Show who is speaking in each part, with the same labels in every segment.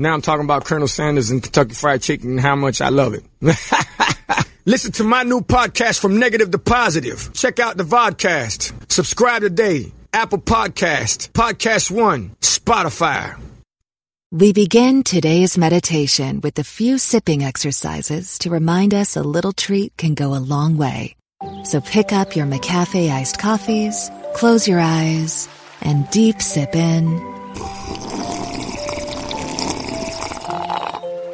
Speaker 1: Now I'm talking about Colonel Sanders and Kentucky Fried Chicken and how much I love it. Listen to my new podcast from negative to positive. Check out the vodcast. Subscribe today. Apple Podcast, Podcast One, Spotify.
Speaker 2: We begin today's meditation with a few sipping exercises to remind us a little treat can go a long way. So pick up your McCafe iced coffees, close your eyes, and deep sip in.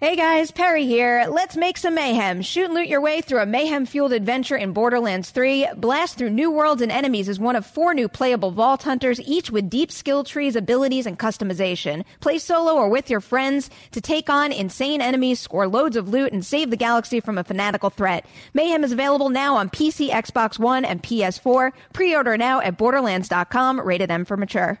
Speaker 3: Hey guys, Perri here. Let's make some mayhem. Shoot and loot your way through a mayhem fueled adventure in Borderlands 3. Blast through new worlds and enemies as one of four new playable Vault Hunters, each with deep skill trees, abilities, and customization. Play solo or with your friends to take on insane enemies, score loads of loot, and save the galaxy from a fanatical threat. Mayhem is available now on PC, Xbox One, and PS4. Pre order now at Borderlands.com, rated M for mature.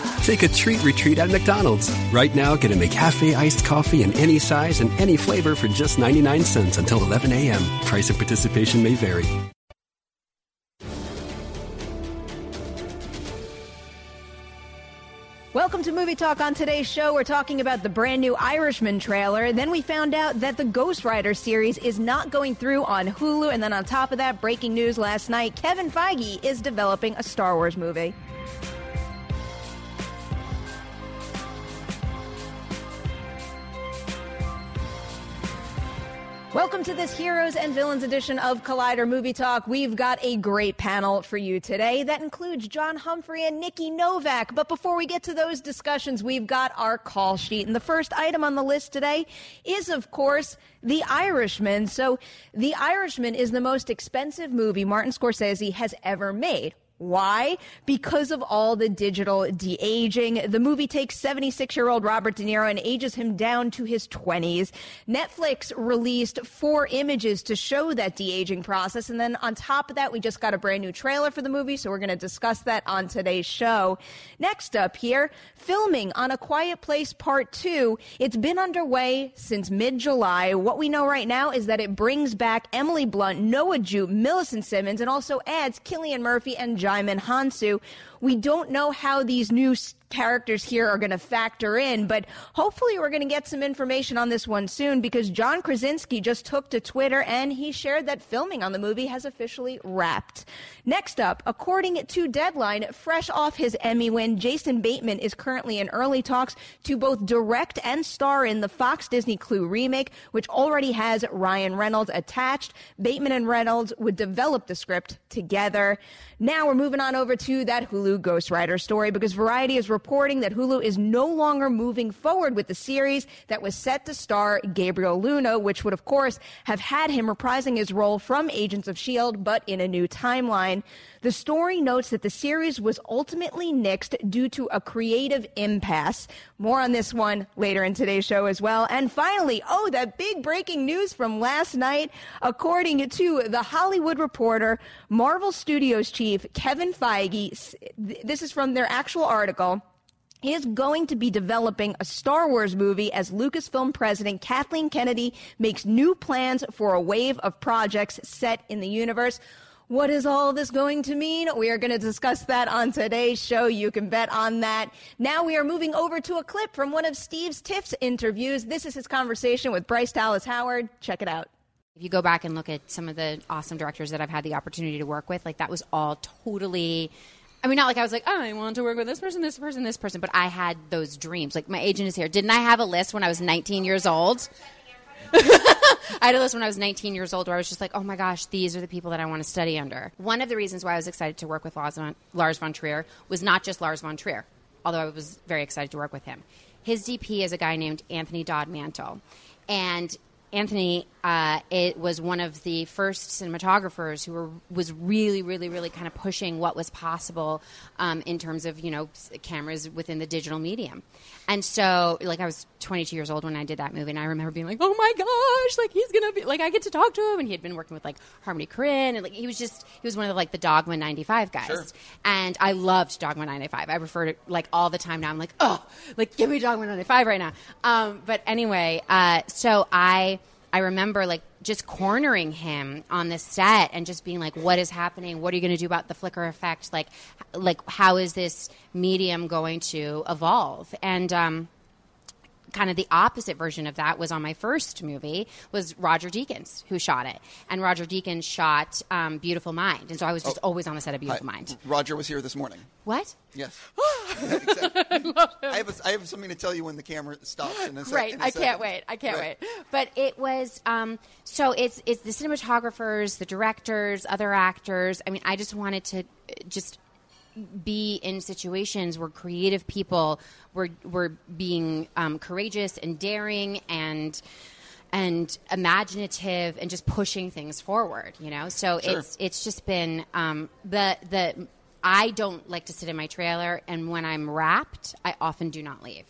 Speaker 4: Take a treat retreat at McDonald's. Right now, get a McCafe iced coffee in any size and any flavor for just 99 cents until 11 a.m. Price of participation may vary.
Speaker 3: Welcome to Movie Talk. On today's show, we're talking about the brand new Irishman trailer. Then we found out that the Ghost Rider series is not going through on Hulu. And then on top of that, breaking news last night Kevin Feige is developing a Star Wars movie. Welcome to this Heroes and Villains edition of Collider Movie Talk. We've got a great panel for you today that includes John Humphrey and Nikki Novak. But before we get to those discussions, we've got our call sheet. And the first item on the list today is, of course, The Irishman. So, The Irishman is the most expensive movie Martin Scorsese has ever made. Why? Because of all the digital de aging. The movie takes 76 year old Robert De Niro and ages him down to his 20s. Netflix released four images to show that de aging process. And then on top of that, we just got a brand new trailer for the movie. So we're going to discuss that on today's show. Next up here, filming on A Quiet Place Part 2. It's been underway since mid July. What we know right now is that it brings back Emily Blunt, Noah Jupe, Millicent Simmons, and also adds Cillian Murphy and Djimon Hounsou. We don't know how these new characters here are going to factor in, but hopefully we're going to get some information on this one soon because John Krasinski just took to Twitter and he shared that filming on the movie has officially wrapped. Next up, according to Deadline, fresh off his Emmy win, Jason Bateman is currently in early talks to both direct and star in the Fox Disney Clue remake, which already has Ryan Reynolds attached. Bateman and Reynolds would develop the script together. Now we're moving on over to that Hulu Ghost Rider story because Variety is reporting that Hulu is no longer moving forward with the series that was set to star Gabriel Luna, which would, of course, have had him reprising his role from Agents of S.H.I.E.L.D., but in a new timeline. The story notes that the series was ultimately nixed due to a creative impasse. More on this one later in today's show as well. And finally, oh, that big breaking news from last night. According to The Hollywood Reporter, Marvel Studios chief Kevin Feige, this is from their actual article He is going to be developing a Star Wars movie as Lucasfilm president Kathleen Kennedy makes new plans for a wave of projects set in the universe. What is all this going to mean? We are going to discuss that on today's show. You can bet on that. Now we are moving over to a clip from one of Steve's Tiff's interviews. This is his conversation with Bryce Dallas Howard. Check it out.
Speaker 5: If you go back and look at some of the awesome directors that I've had the opportunity to work with, like that was all totally I mean, not like I was like, oh, I want to work with this person, this person, this person, but I had those dreams. Like, my agent is here. Didn't I have a list when I was 19 years old? I had a list when I was 19 years old where I was just like, oh my gosh, these are the people that I want to study under. One of the reasons why I was excited to work with Lars von, Trier was not just Lars von Trier, although I was very excited to work with him. His DP is a guy named Anthony Dodd Mantle. And Anthony uh, it was one of the first cinematographers who were, was really, really, really kind of pushing what was possible um, in terms of you know cameras within the digital medium. And so, like, I was 22 years old when I did that movie, and I remember being like, "Oh my gosh, like he's gonna be like I get to talk to him." And he had been working with like Harmony Korine, and like he was just he was one of the, like the Dogma 95 guys. Sure. And I loved Dogma 95. I refer to like all the time now. I'm like, oh, like give me Dogma 95 right now. Um, but anyway, uh, so I I remember like just cornering him on the set and just being like, "What is happening? What are you going to do about the flicker effect? Like, like how is this medium going to evolve?" And um, kind of the opposite version of that was on my first movie was Roger Deakins who shot it, and Roger Deakins shot um, Beautiful Mind, and so I was just oh, always on the set of Beautiful hi. Mind.
Speaker 6: Roger was here this morning.
Speaker 5: What?
Speaker 6: Yes. I, I, have a, I have something to tell you when the camera stops. In a
Speaker 5: Great!
Speaker 6: I
Speaker 5: can't wait. I can't right. wait. But it was um, so it's it's the cinematographers, the directors, other actors. I mean, I just wanted to just be in situations where creative people were were being um, courageous and daring and and imaginative and just pushing things forward. You know, so sure. it's it's just been um, the the. I don't like to sit in my trailer, and when I'm wrapped, I often do not leave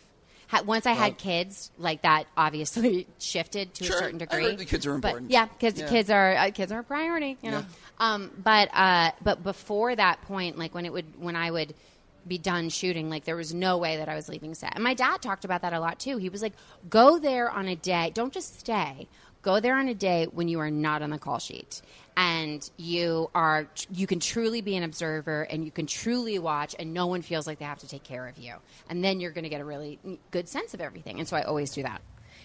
Speaker 5: once I had kids, like that obviously shifted to
Speaker 6: sure.
Speaker 5: a certain degree.
Speaker 6: the kids are important.
Speaker 5: But yeah, because yeah. kids are uh, kids are a priority, you know. Yeah. Um, but uh, but before that point, like when it would when I would be done shooting, like there was no way that I was leaving set. And my dad talked about that a lot too. He was like, "Go there on a day. Don't just stay. Go there on a day when you are not on the call sheet." and you are you can truly be an observer and you can truly watch and no one feels like they have to take care of you and then you're going to get a really good sense of everything and so i always do that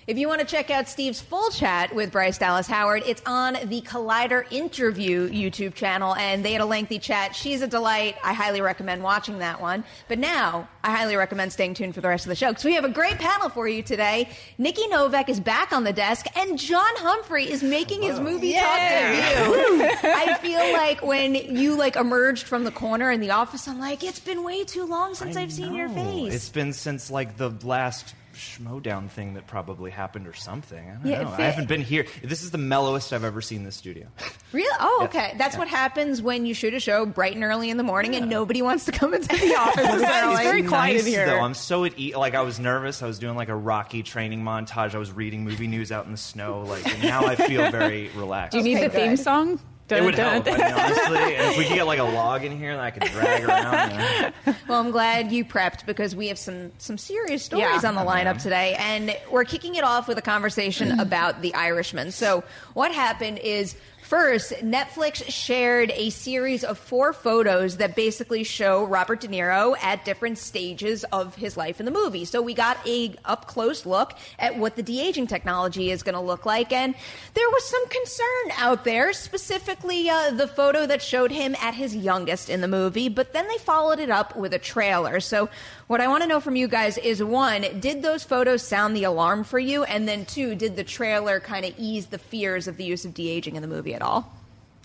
Speaker 3: if you want to check out Steve's full chat with Bryce Dallas Howard, it's on the Collider Interview YouTube channel, and they had a lengthy chat. She's a delight. I highly recommend watching that one. But now, I highly recommend staying tuned for the rest of the show because we have a great panel for you today. Nikki Novak is back on the desk, and John Humphrey is making his movie yeah. talk debut. I feel like when you like emerged from the corner in the office, I'm like, it's been way too long since I have seen your face.
Speaker 7: It's been since like the last Schmoedown thing that probably happened or something. I don't
Speaker 3: yeah,
Speaker 7: know. I haven't been here. This is the mellowest I've ever seen this studio.
Speaker 3: Really? Oh, okay. That's yeah. what happens when you shoot a show bright and early in the morning yeah. and nobody wants to come into the office. it's,
Speaker 7: it's very quiet nice, in here. Though I'm so at ease. Like I was nervous. I was doing like a Rocky training montage. I was reading movie news out in the snow. Like now I feel very relaxed.
Speaker 8: Do you need okay, the good. theme song?
Speaker 7: Dun, it would dun, help, I mean, honestly. and if we could get like a log in here that I could drag around. You know.
Speaker 3: Well, I'm glad you prepped because we have some some serious stories yeah. on the lineup today, and we're kicking it off with a conversation about The Irishman. So, what happened is First, Netflix shared a series of four photos that basically show Robert De Niro at different stages of his life in the movie. So we got a up close look at what the de aging technology is going to look like, and there was some concern out there, specifically uh, the photo that showed him at his youngest in the movie. But then they followed it up with a trailer. So what I want to know from you guys is one, did those photos sound the alarm for you? And then two, did the trailer kind of ease the fears of the use of de aging in the movie at all?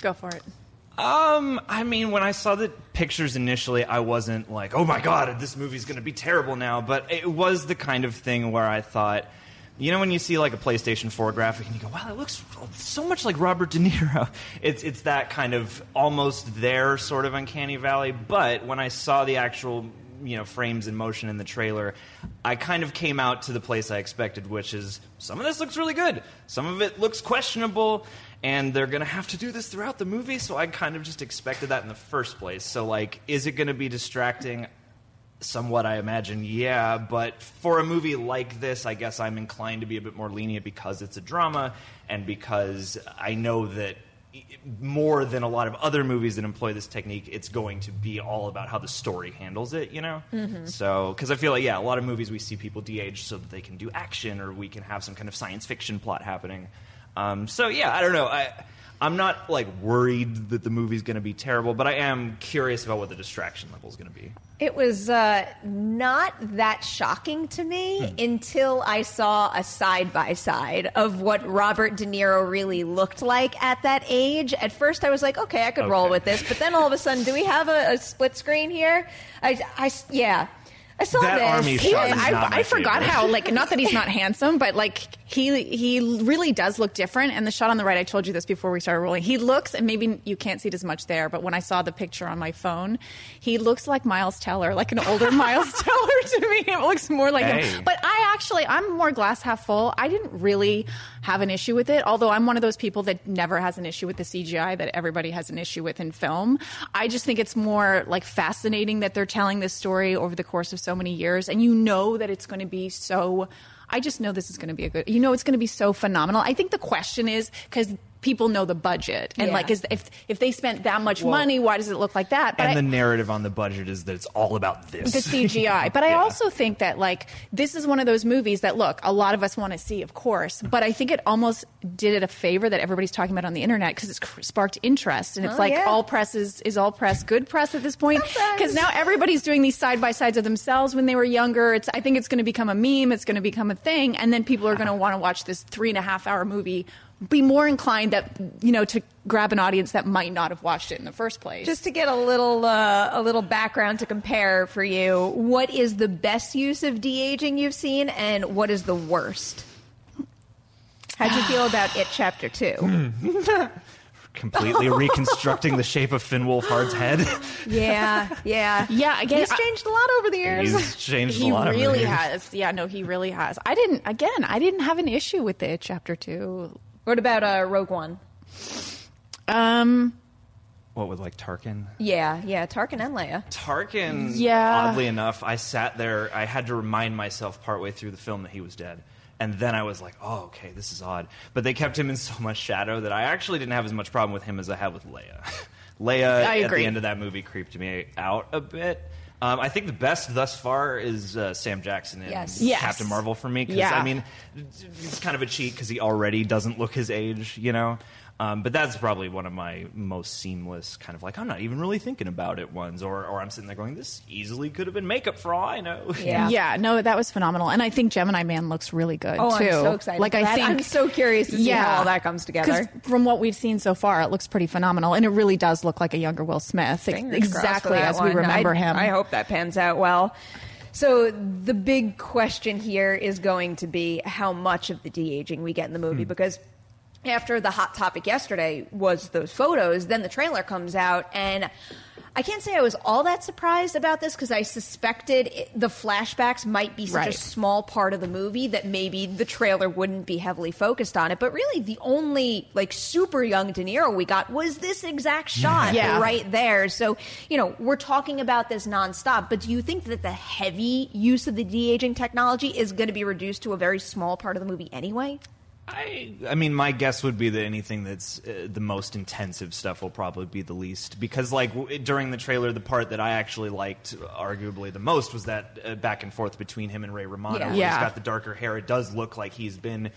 Speaker 8: Go for it.
Speaker 7: Um, I mean, when I saw the pictures initially, I wasn't like, "Oh my god, this movie's going to be terrible now." But it was the kind of thing where I thought, you know, when you see like a PlayStation 4 graphic and you go, "Wow, it looks so much like Robert De Niro." It's it's that kind of almost there sort of uncanny valley. But when I saw the actual you know frames in motion in the trailer, I kind of came out to the place I expected, which is some of this looks really good, some of it looks questionable, and they're going to have to do this throughout the movie. So I kind of just expected that in the first place. So like, is it going to be distracting? Somewhat, I imagine, yeah. But for a movie like this, I guess I'm inclined to be a bit more lenient because it's a drama and because I know that more than a lot of other movies that employ this technique, it's going to be all about how the story handles it, you know? Mm-hmm. So, because I feel like, yeah, a lot of movies we see people de age so that they can do action or we can have some kind of science fiction plot happening. Um, so, yeah, I don't know. I. I'm not like worried that the movie's going to be terrible, but I am curious about what the distraction level is going to be.
Speaker 3: It was uh, not that shocking to me hmm. until I saw a side by side of what Robert De Niro really looked like at that age. At first, I was like, okay, I could okay. roll with this, but then all of a sudden, do we have a, a split screen here? I, I yeah. I saw
Speaker 7: that
Speaker 3: this.
Speaker 7: army
Speaker 8: he
Speaker 7: was,
Speaker 8: I, I forgot how like not that he's not handsome, but like he he really does look different. And the shot on the right, I told you this before we started rolling. He looks, and maybe you can't see it as much there, but when I saw the picture on my phone, he looks like Miles Teller, like an older Miles Teller to me. It looks more like hey. him. But I actually, I'm more glass half full. I didn't really have an issue with it, although I'm one of those people that never has an issue with the CGI that everybody has an issue with in film. I just think it's more like fascinating that they're telling this story over the course of so many years, and you know that it's going to be so I just know this is going to be a good. You know, it's going to be so phenomenal. I think the question is because people know the budget. And yeah. like is, if if they spent that much well, money why does it look like that?
Speaker 7: But and I, the narrative on the budget is that it's all about this.
Speaker 8: The cgi but i also think that like this is one of those movies that look a lot of us want to see of course but i think it almost did it a favor that everybody's talking about on the internet because it's sparked interest. And it's oh, like yeah. all press is, is all press good press at this point because now everybody's doing these side by sides of themselves when they were younger. It's i think it's going to become a meme. It's going to become a thing. And then people are going to want to watch this three and a half hour movie be more inclined that you know to grab an audience that might not have watched it in the first place.
Speaker 3: Just to get a little uh, a little background to compare for you, what is the best use of de aging you've seen, and what is the worst? How'd you feel about it, Chapter Two?
Speaker 7: completely reconstructing the shape of Finn Wolfhard's head.
Speaker 3: Yeah, yeah,
Speaker 8: yeah. Again,
Speaker 3: he's changed a lot over the years.
Speaker 7: He's changed
Speaker 8: he
Speaker 7: a lot.
Speaker 8: He really has. Yeah, no, he really has. I didn't. Again, I didn't have an issue with it. Chapter two.
Speaker 3: What about uh, Rogue One?
Speaker 8: Um,
Speaker 7: what with like Tarkin?
Speaker 3: Yeah, yeah, Tarkin and Leia.
Speaker 7: Tarkin.
Speaker 8: Yeah.
Speaker 7: Oddly enough, I sat there. I had to remind myself partway through the film that he was dead. And then I was like, oh, okay, this is odd. But they kept him in so much shadow that I actually didn't have as much problem with him as I had with Leia. Leia at the end of that movie creeped me out a bit. Um, I think the best thus far is uh, Sam Jackson in
Speaker 3: yes.
Speaker 8: Yes.
Speaker 7: Captain Marvel for me. Because
Speaker 8: yeah.
Speaker 7: I mean, it's kind of a cheat because he already doesn't look his age, you know. Um, but that's probably one of my most seamless kind of like I'm not even really thinking about it ones, or or I'm sitting there going, this easily could have been makeup for all I know.
Speaker 8: Yeah, yeah, no, that was phenomenal, and I think Gemini Man looks really good
Speaker 3: oh,
Speaker 8: too.
Speaker 3: I'm so excited! Like I think I'm so curious to see yeah, how all that comes together.
Speaker 8: From what we've seen so far, it looks pretty phenomenal, and it really does look like a younger Will Smith,
Speaker 3: Fingers
Speaker 8: exactly as
Speaker 3: one.
Speaker 8: we remember
Speaker 3: I,
Speaker 8: him.
Speaker 3: I hope that pans out well. So the big question here is going to be how much of the de aging we get in the movie, hmm. because after the hot topic yesterday was those photos, then the trailer comes out and I can't say I was all that surprised about this because I suspected it, the flashbacks might be such right. a small part of the movie that maybe the trailer wouldn't be heavily focused on it. But really, the only like super young De Niro we got was this exact shot
Speaker 8: yeah.
Speaker 3: right there. So you know we're talking about this nonstop. But do you think that the heavy use of the de aging technology is going to be reduced to a very small part of the movie anyway?
Speaker 7: I, I mean, my guess would be that anything that's uh, the most intensive stuff will probably be the least because, like, w- during the trailer, the part that I actually liked, arguably the most, was that uh, back and forth between him and Ray Romano.
Speaker 3: Yeah.
Speaker 7: where
Speaker 8: Yeah.
Speaker 7: He's got the darker hair. It does look like he's been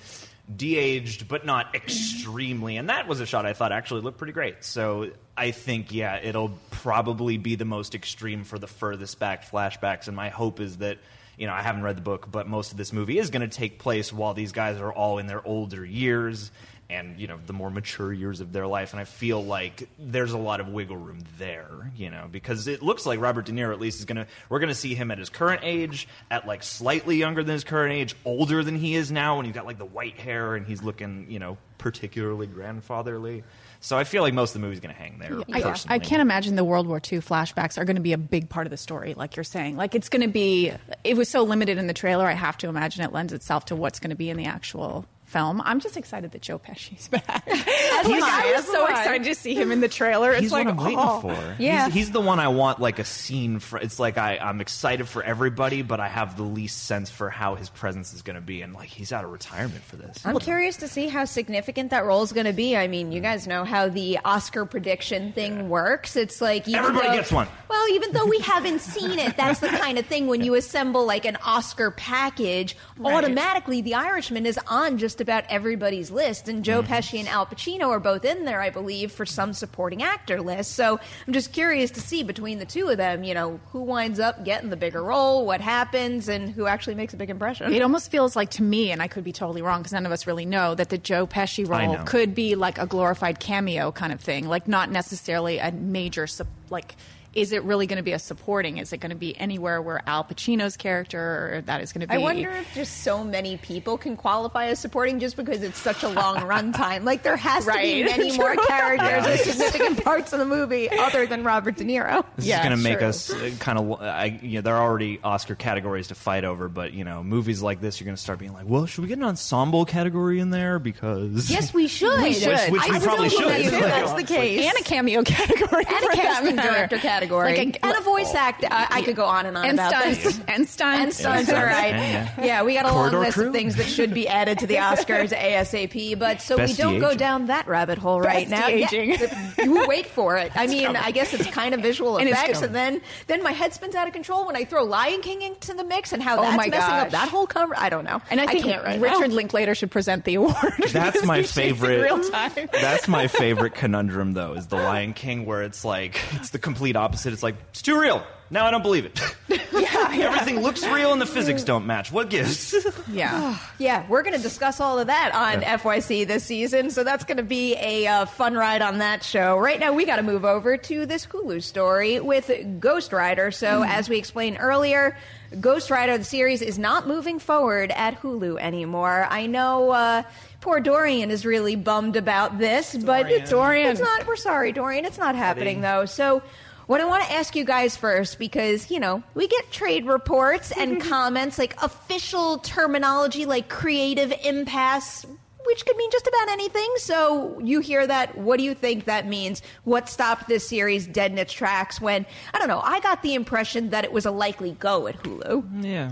Speaker 7: de-aged, but not extremely. And that was a shot I thought actually looked pretty great. So I think, yeah, it'll probably be the most extreme for the furthest back flashbacks. And my hope is that you know, I haven't read the book, but most of this movie is going to take place while these guys are all in their older years and, you know, the more mature years of their life. And I feel like there's a lot of wiggle room there, you know, because it looks like Robert De Niro at least is going to, we're going to see him at his current age, at like slightly younger than his current age, older than he is now, and he's got like the white hair and he's looking, you know, particularly grandfatherly. So I feel like most of the movie's going to hang there.
Speaker 8: I. I can't imagine the World War II flashbacks are going to be a big part of the story, like you're saying. Like it's going to be. It was so limited in the trailer. I have to imagine it lends itself to what's going to be in the actual film. I'm just excited that Joe Pesci's back. Like, I was so excited to see him in the trailer. It's
Speaker 7: He's
Speaker 8: like,
Speaker 7: what I'm waiting
Speaker 8: oh.
Speaker 7: for.
Speaker 3: Yeah.
Speaker 7: he's, he's the one I want like a scene for. It's like I, I'm excited for everybody, but I have the least sense for how his presence is going to be, and like he's out of retirement for this.
Speaker 3: I'm curious to see how significant that role is going to be. I mean, you mm. guys know how the Oscar prediction thing works. It's like
Speaker 7: Everybody
Speaker 3: though-
Speaker 7: gets one.
Speaker 3: Well, even though we haven't seen it, that's the kind of thing when you assemble like an Oscar package, automatically The Irishman is on just about everybody's list. And Joe mm-hmm. Pesci and Al Pacino are both in there, I believe, for some supporting actor list. So I'm just curious to see between the two of them, you know, who winds up getting the bigger role, what happens, and who actually makes a big impression.
Speaker 8: It almost feels like to me, and I could be totally wrong because none of us really know, that the Joe Pesci role could be like a glorified cameo kind of thing, like not necessarily a major like. Is it really going to be a supporting? Is it going to be anywhere where Al Pacino's character or that is going to be?
Speaker 3: I wonder if just so many people can qualify as supporting just because it's such a long runtime. Like there has to be
Speaker 8: Right.
Speaker 3: many more
Speaker 8: True.
Speaker 3: characters in significant parts of the movie other than Robert De Niro.
Speaker 7: This
Speaker 8: Yeah,
Speaker 7: is going to make us uh, kind of. I, you know, there are already Oscar categories to fight over, but you know, movies like this, you're going to start being like, well, should we get an ensemble category in there because
Speaker 3: Yes, we should.
Speaker 8: We should.
Speaker 7: Which- which
Speaker 3: I
Speaker 7: we
Speaker 3: still
Speaker 7: probably should.
Speaker 3: That's the case.
Speaker 8: and a cameo category
Speaker 3: And a
Speaker 8: that
Speaker 3: casting director category.
Speaker 8: Like a-
Speaker 3: and a voice actor. I, I could go on and on
Speaker 8: and
Speaker 3: about
Speaker 8: stunts
Speaker 3: this.
Speaker 8: and stunts
Speaker 3: And stunts,
Speaker 7: Yeah,
Speaker 3: all right.
Speaker 7: yeah.
Speaker 3: Yeah, we got a
Speaker 7: Corridor
Speaker 3: long list
Speaker 7: crew.
Speaker 3: of things that should be added to the Oscars ASAP. But so we don't go down that rabbit hole right now.
Speaker 8: de-aging.
Speaker 3: Yeah, you wait for it. I mean, I guess it's kind of visual
Speaker 8: And
Speaker 3: effects, and then then my head spins out of control when I throw Lion King into the mix, and how
Speaker 8: Oh
Speaker 3: that's
Speaker 8: my
Speaker 3: messing up that whole cover. I don't know.
Speaker 8: And I think
Speaker 3: can't right
Speaker 8: Richard
Speaker 3: now.
Speaker 8: Linklater should present the award.
Speaker 7: That's my favorite.
Speaker 8: Real time.
Speaker 7: That's my favorite conundrum, though, is the Lion King, where it's like it's the complete opposite. It's like it's too real. Now I don't believe it. Yeah, Everything looks real and the physics don't match. What gives?
Speaker 8: Yeah.
Speaker 3: Yeah, we're going to discuss all of that on FYC this season, so that's going to be a uh, fun ride on that show. Right now, we got to move over to this Hulu story with Ghost Rider. So, as we explained earlier, Ghost Rider, the series, is not moving forward at Hulu anymore. I know. Uh, Poor Dorian is really bummed about this, but it's
Speaker 8: Dorian.
Speaker 3: It's not. We're sorry, Dorian. It's not happening though. So, what I want to ask you guys first, because you know we get trade reports and comments like official terminology like creative impasse. Which could mean just about anything. So you hear that. What do you think that means? What stopped this series dead in its tracks when, I don't know, I got the impression that it was a likely go at Hulu.
Speaker 7: Yeah.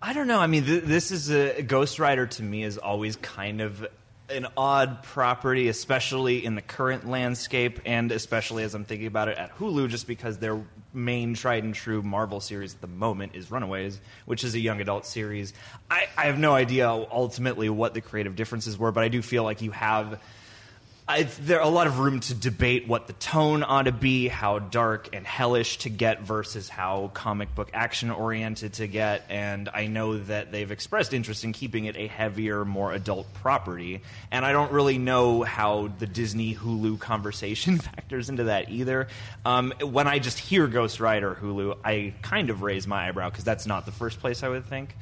Speaker 7: I don't know. I mean, th- this is a Ghost Rider to me is always kind of an odd property, especially in the current landscape, and especially as I'm thinking about it at Hulu, just because their main tried and true Marvel series at the moment is Runaways, which is a young adult series. I, I have no idea ultimately what the creative differences were, but I do feel like you have I, there a lot of room to debate what the tone ought to be, how dark and hellish to get versus how comic book action oriented to get. And I know that they've expressed interest in keeping it a heavier, more adult property. And I don't really know how the Disney Hulu conversation factors into that either. Um, when I just hear Ghost Rider Hulu, I kind of raise my eyebrow because that's not the first place I would think.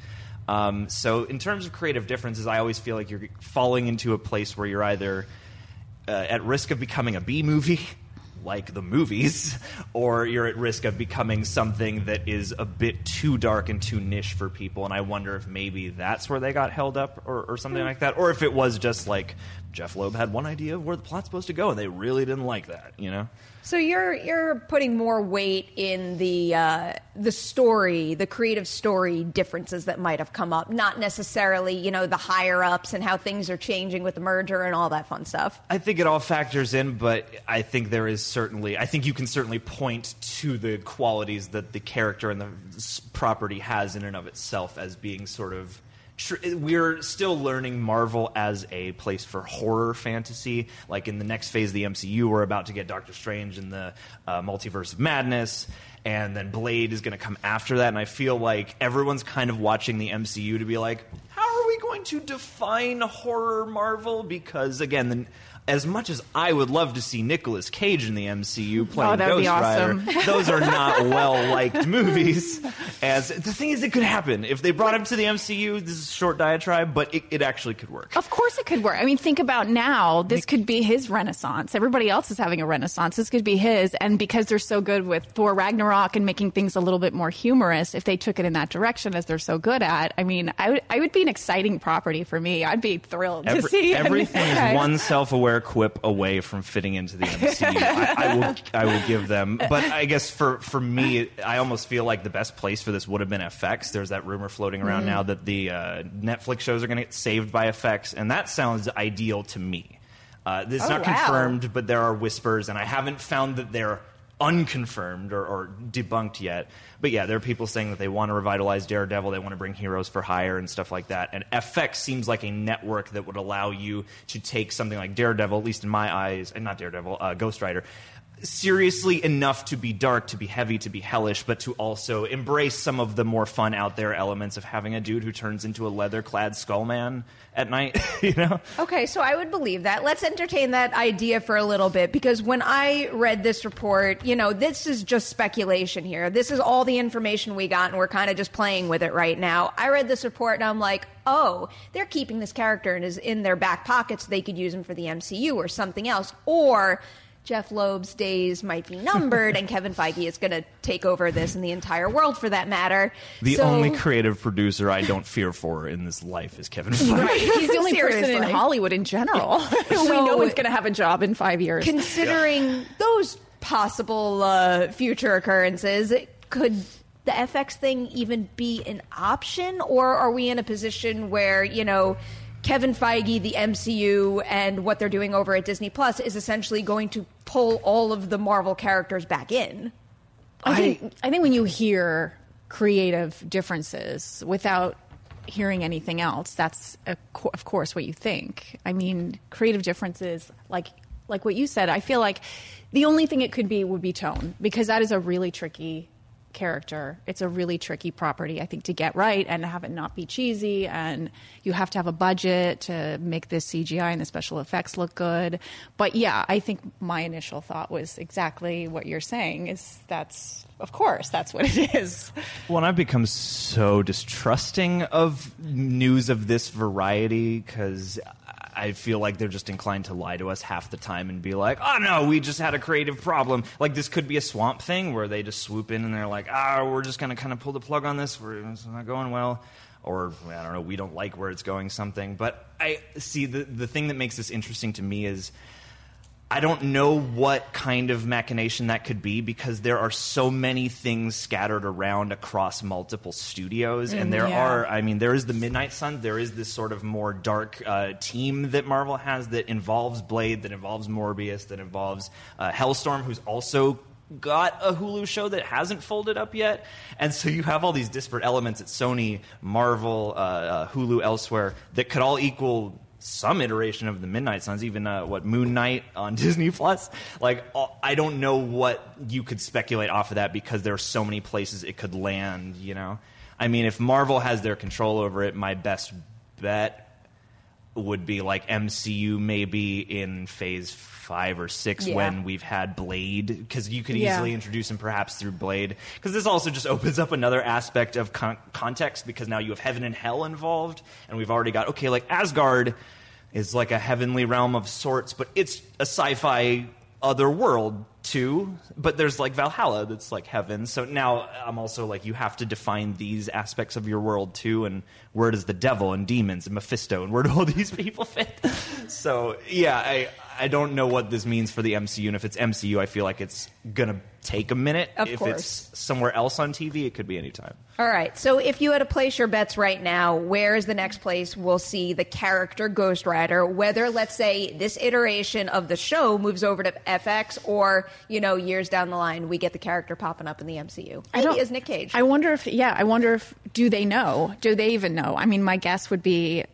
Speaker 7: Um, so, in terms of creative differences, I always feel like you're falling into a place where you're either uh, at risk of becoming a B movie, like the movies, or you're at risk of becoming something that is a bit too dark and too niche for people. And I wonder if maybe that's where they got held up or, or something like that, or if it was just like Jeff Loeb had one idea of where the plot's supposed to go, and they really didn't like that. You know.
Speaker 3: So you're you're putting more weight in the uh, the story, the creative story differences that might have come up, not necessarily you know the higher ups and how things are changing with the merger and all that fun stuff.
Speaker 7: I think it all factors in, but I think there is certainly. I think you can certainly point to the qualities that the character and the property has in and of itself as being sort of. We're still learning Marvel as a place for horror fantasy. Like in the next phase of the MCU, we're about to get Doctor Strange in the uh, Multiverse of Madness, and then Blade is going to come after that. And I feel like everyone's kind of watching the MCU to be like, how are we going to define horror Marvel? Because again, the, as much as I would love to see Nicolas Cage in the MCU
Speaker 8: oh, playing Oh,
Speaker 7: Ghost
Speaker 8: awesome.
Speaker 7: Rider, those are not well liked movies. As the thing is, it could happen if they brought him to the MCU. This is a short diatribe, but it, it actually could work.
Speaker 8: Of course, it could work. I mean, think about now. This could be his renaissance. Everybody else is having a renaissance. This could be his. And because they're so good with Thor Ragnarok and making things a little bit more humorous, if they took it in that direction, as they're so good at, I mean, I would, I would be an exciting property for me. I'd be thrilled to see
Speaker 7: everything is one self-aware quip away from fitting into the MCU. I, I will, I will give them. But I guess for for me, I almost feel like the best place for this would have been FX. There's that rumor floating around
Speaker 8: Mm-hmm.
Speaker 7: now that the uh, Netflix shows are going to get saved by FX, and that sounds ideal to me. Uh, this is
Speaker 3: Oh,
Speaker 7: not
Speaker 3: wow.
Speaker 7: confirmed, but there are whispers, and I haven't found that they're unconfirmed or, or debunked yet. But yeah, there are people saying that they want to revitalize Daredevil, they want to bring heroes for hire and stuff like that. And FX seems like a network that would allow you to take something like Daredevil, at least in my eyes, and not Daredevil, uh, Ghost Rider. Seriously enough to be dark, to be heavy, to be hellish, but to also embrace some of the more fun out there elements of having a dude who turns into a leather clad skull man at night, you know?
Speaker 3: Okay, so I would believe that. Let's entertain that idea for a little bit because when I read this report, you know, this is just speculation here. This is all the information we got, and we're kind of just playing with it right now. I read this report and I'm like, oh, they're keeping this character and is in their back pockets. They could use him for the MCU or something else. Or. Jeff Loeb's days might be numbered, and Kevin Feige is going to take over this and the entire world for that matter.
Speaker 7: The
Speaker 3: So-
Speaker 7: only creative producer I don't fear for in this life is Kevin Feige.
Speaker 8: Right. He's the only person in Hollywood in general who we know is going to have a job in five years.
Speaker 3: considering those possible uh, future occurrences, could the FX thing even be an option, or are we in a position where you know? Kevin Feige, the MCU, and what they're doing over at Disney Plus is essentially going to pull all of the Marvel characters back in.
Speaker 8: I think, I think when you hear creative differences without hearing anything else, that's a, of course what you think. I mean, creative differences, like like what you said, I feel like the only thing it could be would be tone because that is a really tricky character. It's a really tricky property, I think, to get right and have it not be cheesy. And you have to have a budget to make this CGI and the special effects look good. But yeah, I think my initial thought was exactly what you're saying. Is that's of course that's what it is.
Speaker 7: Well, and I've become so distrusting of news of this variety because I feel like they're just inclined to lie to us half the time and be like, "Oh no, we just had a creative problem." Like this could be a swamp thing where they just swoop in and they're like, "Ah, we're just going to kind of pull the plug on this. We're it's not going well." Or I don't know, we don't like where it's going. Something, but I see the the thing that makes this interesting to me is I don't know what kind of machination that could be because there are so many things scattered around across multiple studios, and there
Speaker 8: yeah.
Speaker 7: are. I mean, there is the Midnight Sun. There is this sort of more dark uh, team that Marvel has that involves Blade, that involves Morbius, that involves uh, Helstrom, who's also got a Hulu show that hasn't folded up yet, and so you have all these disparate elements at Sony, Marvel, uh, uh, Hulu, elsewhere that could all equal some iteration of the Midnight Suns, even uh, what Moon Knight on Disney Plus. Like, I don't know what you could speculate off of that because there are so many places it could land. You know, I mean, if Marvel has their control over it, my best bet would be like MCU maybe in Phase five or six
Speaker 3: Yeah.
Speaker 7: when we've had Blade because you could
Speaker 8: Yeah.
Speaker 7: easily introduce him perhaps through Blade because this also just opens up another aspect of con- context because now you have heaven and hell involved and we've already got okay like Asgard is like a heavenly realm of sorts but it's a sci-fi other world too, but there's like Valhalla that's like heaven. So now I'm also like you have to define these aspects of your world too, and where does the devil and demons and Mephisto and where do all these people fit? So yeah, I I don't know what this means for the MCU, and if it's MCU, I feel like it's gonna take a minute.
Speaker 3: Of
Speaker 7: if
Speaker 3: course.
Speaker 7: it's somewhere else on TV, it could be anytime.
Speaker 3: All right. So if you had to place your bets right now, where is the next place we'll see the character Ghost Rider? Whether, let's say, this iteration of the show moves over to FX or, you know, years down the line, we get the character popping up in the MCU.
Speaker 8: I
Speaker 3: Maybe
Speaker 8: don't-
Speaker 3: as Nick Cage.
Speaker 8: I wonder if, yeah, I wonder if, do they know? Do they even know? I mean, my guess would be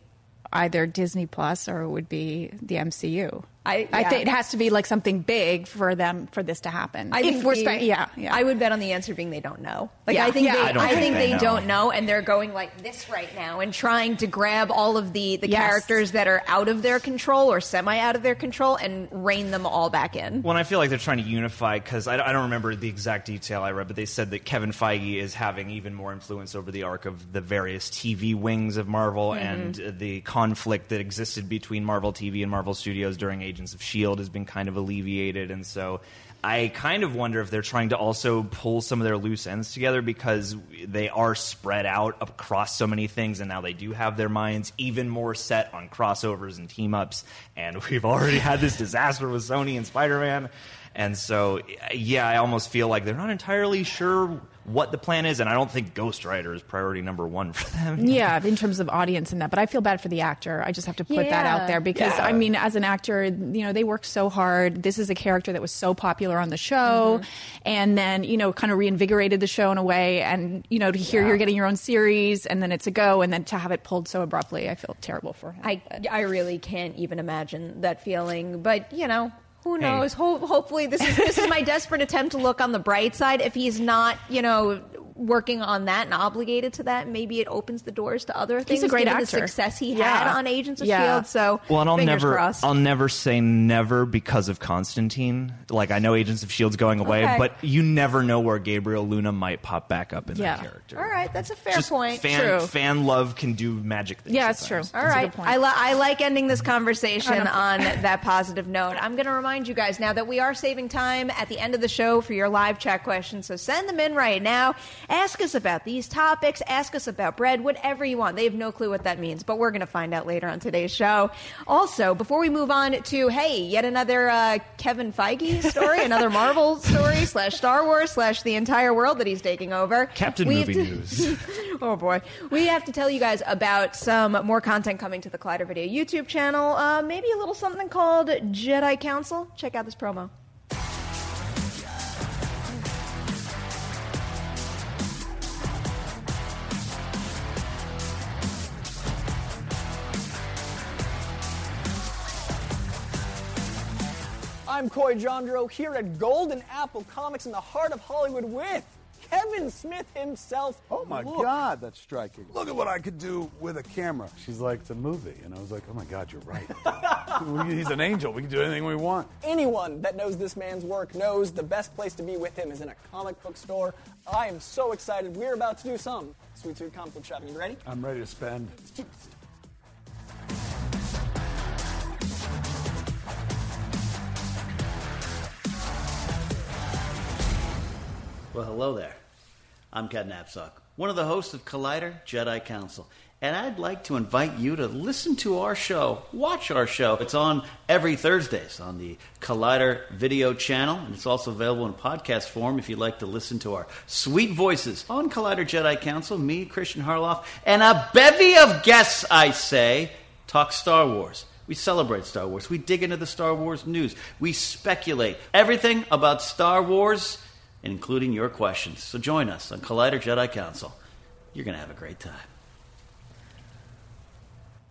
Speaker 8: either Disney Plus or it would be the MCU.
Speaker 3: I-
Speaker 8: I think it has to be like something big for them for this to happen.
Speaker 3: I
Speaker 8: if we're
Speaker 3: the-
Speaker 8: spe- yeah, yeah.
Speaker 3: I would bet on the answer being they don't know. Like
Speaker 8: Yeah.
Speaker 3: I think
Speaker 8: Yeah.
Speaker 3: they,
Speaker 8: I
Speaker 3: I,
Speaker 8: don't
Speaker 3: think,
Speaker 8: think
Speaker 3: they
Speaker 7: they know.
Speaker 3: don't know, and they're going like this right now and trying to grab all of the the
Speaker 8: Yes.
Speaker 3: characters that are out of their control or semi out of their control and rein them all back in.
Speaker 7: Well, and I feel like they're trying to unify because I, I don't remember the exact detail I read, but they said that Kevin Feige is having even more influence over the arc of the various TV wings of Marvel, and uh, the conflict that existed between Marvel TV and Marvel Studios during Agents of S.H.I.E.L.D. Has been kind of alleviated. And so I kind of wonder if they're trying to also pull some of their loose ends together because they are spread out across so many things, and now they do have their minds even more set on crossovers and team ups. And we've already had this disaster with Sony and Spider Man. And so, yeah, I almost feel like they're not entirely sure what the plan is, and I don't think Ghost Rider is priority number one for them.
Speaker 8: yeah, in terms of audience and that. But I feel bad for the actor. I just have to put that out there because
Speaker 7: Yeah.
Speaker 8: I mean, as an actor, you know, they work so hard. This is a character that was so popular on the show, mm-hmm. and then you know, kind of reinvigorated the show in a way. And you know, to hear you're getting your own series, and then it's a go, and then to have it pulled so abruptly, I feel terrible for him.
Speaker 3: I I really can't even imagine that feeling, but you know. Who
Speaker 7: Hey.
Speaker 3: knows? Ho- hopefully, this is this is my desperate attempt to look on the bright side. If he's not, you know, working on that and obligated to that, maybe it opens the doors to other things.
Speaker 8: He's a great
Speaker 3: given
Speaker 8: actor.
Speaker 3: The success he
Speaker 8: Yeah.
Speaker 3: had on Agents of
Speaker 8: Yeah.
Speaker 3: Shield. So,
Speaker 7: Well, and I'll
Speaker 3: fingers
Speaker 7: never,
Speaker 3: crossed.
Speaker 7: I'll never say never because of Constantine. Like I know Agents of Shield's going away,
Speaker 3: Okay.
Speaker 7: but you never know where Gabriel Luna might pop back up in
Speaker 8: Yeah.
Speaker 7: that character.
Speaker 3: All right, that's a fair
Speaker 7: Just
Speaker 3: point.
Speaker 7: Fan,
Speaker 8: True.
Speaker 7: fan love can do magic things.
Speaker 8: yeah, it's true.
Speaker 7: sometimes.
Speaker 3: All
Speaker 8: That's a good point.
Speaker 3: I, li- I like ending this conversation on that positive note. I'm going to remind you guys now that we are saving time at the end of the show for your live chat questions. So send them in right now. Ask us about these topics. Ask us about bread, whatever you want. They have no clue what that means, but we're going to find out later on today's show. Also, before we move on to, hey, yet another uh, Kevin Feige story, another Marvel story slash Star Wars slash the entire world that he's taking over.
Speaker 7: Captain
Speaker 3: we
Speaker 7: Movie
Speaker 3: to-
Speaker 7: News.
Speaker 3: Oh boy. We have to tell you guys about some more content coming to the Collider Video YouTube channel. Uh, maybe a little something called Jedi Council. Check out this promo.
Speaker 9: I'm Coy Jandreau here at Golden Apple Comics in the heart of Hollywood with Kevin Smith himself.
Speaker 10: Oh my
Speaker 9: Look.
Speaker 10: God, that's striking. Look at what I could do with a camera. She's like, it's a movie. And I was like, oh my God, you're right. He's an angel. We can do anything we want.
Speaker 9: Anyone that knows this man's work knows the best place to be with him is in a comic book store. I am so excited. We're about to do some sweet, sweet comic book shopping. You ready?
Speaker 10: I'm ready to spend.
Speaker 11: Well, hello there. I'm Ken Napzok, one of the hosts of Collider Jedi Council. And I'd like to invite you to listen to our show, watch our show. It's on every Thursdays on the Collider video channel, and it's also available in podcast form if you'd like to listen to our sweet voices on Collider Jedi Council, me, Christian Harloff, and a bevy of guests, I say, talk Star Wars. We celebrate Star Wars. We dig into the Star Wars news. We speculate everything about Star Wars, including your questions. So join us on Collider Jedi Council. You're going to have a great time.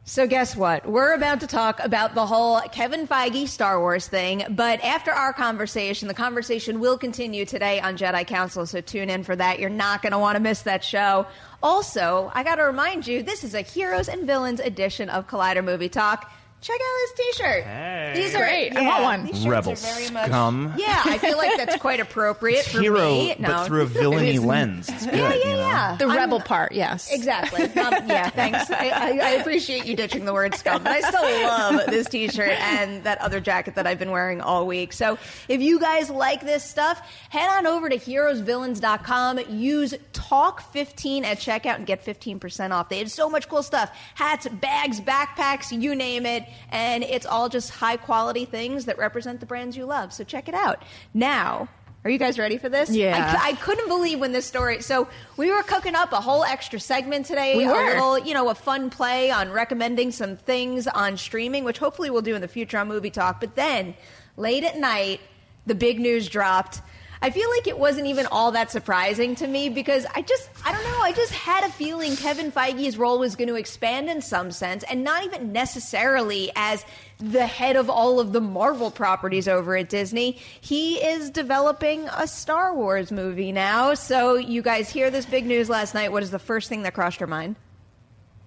Speaker 3: So guess what? We're about to talk about the whole Kevin Feige Star Wars thing, but after our conversation, the conversation will continue today on Jedi Council, so tune in for that. You're not going to want to miss that show. Also, I got to remind you, this is a Heroes and Villains edition of Collider Movie Talk. Check out this T-shirt.
Speaker 7: Hey.
Speaker 3: These are
Speaker 8: Great. I want one.
Speaker 3: These shirts
Speaker 7: Rebel
Speaker 3: are very much.
Speaker 7: scum.
Speaker 3: Yeah, I feel like that's quite appropriate for
Speaker 7: Hero,
Speaker 3: me. No.
Speaker 7: but through a villainy lens. It's good.
Speaker 3: yeah, yeah,
Speaker 7: you know?
Speaker 3: yeah.
Speaker 8: The
Speaker 3: I'm-
Speaker 8: rebel part, yes.
Speaker 3: Exactly. Um, yeah, thanks. I, I, I appreciate you ditching the word scum, but I still love this T-shirt and that other jacket that I've been wearing all week. So if you guys like this stuff, head on over to heroesvillains.com. Use Talk15 at checkout and get 15% off. They had so much cool stuff: hats, bags, backpacks, you name it, and it's all just high quality things that represent the brands you love. So check it out. Now. Are you guys ready for this?
Speaker 8: Yeah.
Speaker 3: I, I couldn't believe when this story. So we were cooking up a whole extra segment today.
Speaker 8: We
Speaker 3: a little, you know, a fun play on recommending some things on streaming, which hopefully we'll do in the future on Movie Talk. But then late at night, the big news dropped. I feel like it wasn't even all that surprising to me because I just, I don't know, I just had a feeling Kevin Feige's role was going to expand in some sense and not even necessarily as the head of all of the Marvel properties over at Disney. He is developing a Star Wars movie now. So you guys hear this big news last night. What is the first thing that crossed your mind?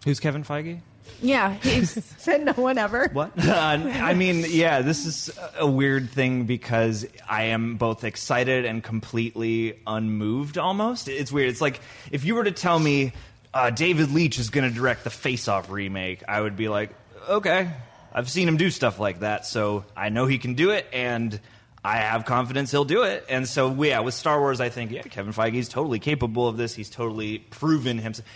Speaker 7: Who's Kevin Feige?
Speaker 8: Yeah, he's
Speaker 3: Said no one ever.
Speaker 7: What? Uh, I mean, yeah, this is a weird thing because I am both excited and completely unmoved almost. It's weird. It's like if you were to tell me uh, David Leitch is going to direct the Face Off remake, I would be like, okay, I've seen him do stuff like that, so I know he can do it, and I have confidence he'll do it. And so, yeah, with Star Wars, I think, yeah, Kevin Feige is totally capable of this. He's totally proven himself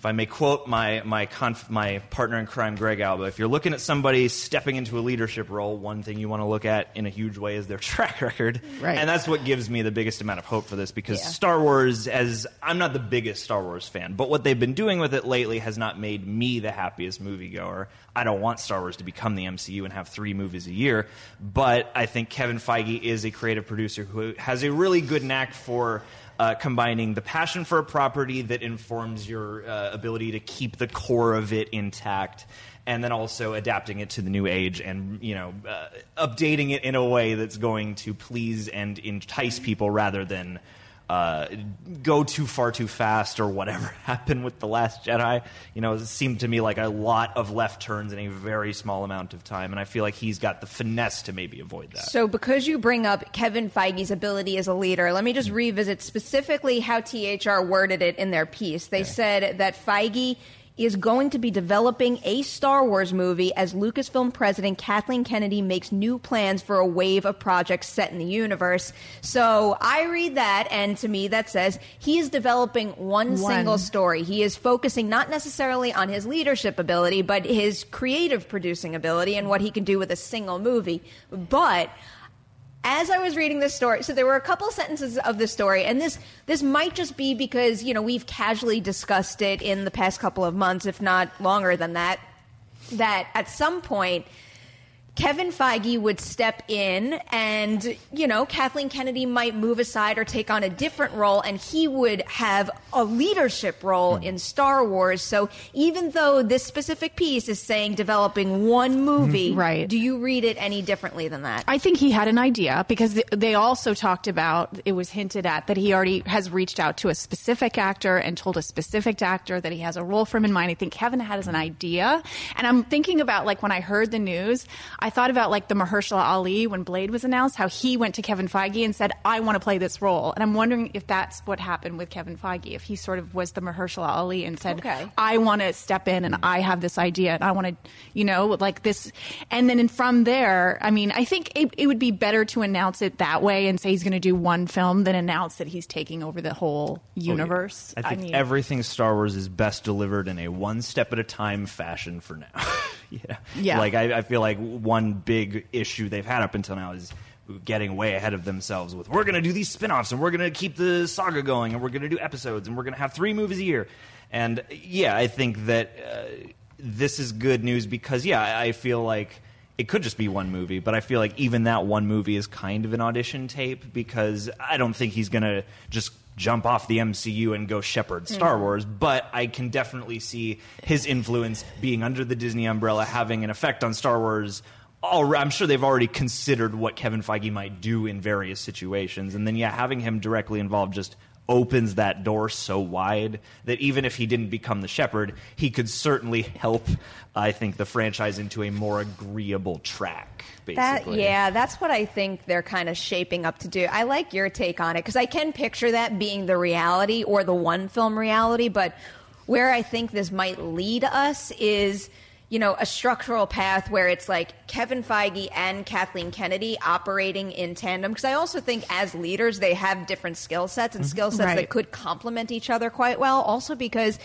Speaker 7: if I may quote my my conf, my partner in crime, Greg Alba, if you're looking at somebody stepping into a leadership role, one thing you want to look at in a huge way is their track record,
Speaker 8: Right.
Speaker 7: and that's what gives me the biggest amount of hope for this because
Speaker 3: Yeah.
Speaker 7: Star Wars, as I'm not the biggest Star Wars fan, but what they've been doing with it lately has not made me the happiest moviegoer. I don't want Star Wars to become the MCU and have three movies a year, but I think Kevin Feige is a creative producer who has a really good knack for uh, combining the passion for a property that informs your uh, ability to keep the core of it intact and then also adapting it to the new age and you know uh, updating it in a way that's going to please and entice people rather than uh, go too far too fast or whatever happened with the last Jedi. You know, it seemed to me like a lot of left turns in a very small amount of time, and I feel like he's got the finesse to maybe avoid that.
Speaker 3: So, because you bring up Kevin Feige's ability as a leader, let me just revisit specifically how THR worded it in their piece. They said that Feige is going to be developing a Star Wars movie as Lucasfilm president Kathleen Kennedy makes new plans for a wave of projects set in the universe. So I read that, and to me, that says he is developing one,
Speaker 8: One.
Speaker 3: single story. He is focusing not necessarily on his leadership ability, but his creative producing ability and what he can do with a single movie. But as I was reading this story, so there were a couple sentences of the story, and this this might just be because you know we've casually discussed it in the past couple of months, if not longer than that. That at some point. Kevin Feige would step in and, you know, Kathleen Kennedy might move aside or take on a different role and he would have a leadership role hmm. in Star Wars. So even though this specific piece is saying developing one hmm. movie,
Speaker 8: Right.
Speaker 3: do you read it any differently than that?
Speaker 8: I think he had an idea because they also talked about it was hinted at that he already has reached out to a specific actor and told a specific actor that he has a role for him in mind. I think Kevin had as an idea, and I'm thinking about like when I heard the news, I thought about like the Mahershala Ali when Blade was announced, how he went to Kevin Feige and said, "I want to play this role," and I'm wondering if that's what happened with Kevin Feige, if he sort of was the Mahershala Ali and said,
Speaker 3: Okay.
Speaker 8: I want to step in and I have this idea and I want to, you know, like this. And then from there, I mean, I think it, it would be better to announce it that way and say he's going to do one film than announce that he's taking over the whole oh, universe.
Speaker 7: I think
Speaker 8: mean,
Speaker 7: everything Star Wars is best delivered in a one step at a time fashion for now. yeah.
Speaker 8: Yeah.
Speaker 7: Like, I, I feel like one big issue they've had up until now is getting way ahead of themselves with we're going to do these spin offs and we're going to keep the saga going and we're going to do episodes and we're going to have three movies a year. And yeah, I think that uh, this is good news because, yeah, I I feel like it could just be one movie, but I feel like even that one movie is kind of an audition tape because I don't think he's going to just jump off the MCU and go shepherd Star
Speaker 3: Mhm.
Speaker 7: Wars, but I can definitely see his influence being under the Disney umbrella having an effect on Star Wars. Al- I'm sure they've already considered what Kevin Feige might do in various situations, and then yeah, having him directly involved just opens that door so wide that even if he didn't become the shepherd, he could certainly help. I think the franchise into a more agreeable track.
Speaker 3: That
Speaker 7: Basically,
Speaker 3: yeah, that's what I think they're kind of shaping up to do. I like your take on it because I can picture that being the reality or the one film reality, but where I think this might lead us is you know, a structural path where it's like Kevin Feige and Kathleen Kennedy operating in tandem. Because I also think as leaders, they have different skill sets and mm-hmm. skill sets
Speaker 8: Right.
Speaker 3: that could complement each other quite well. Also, because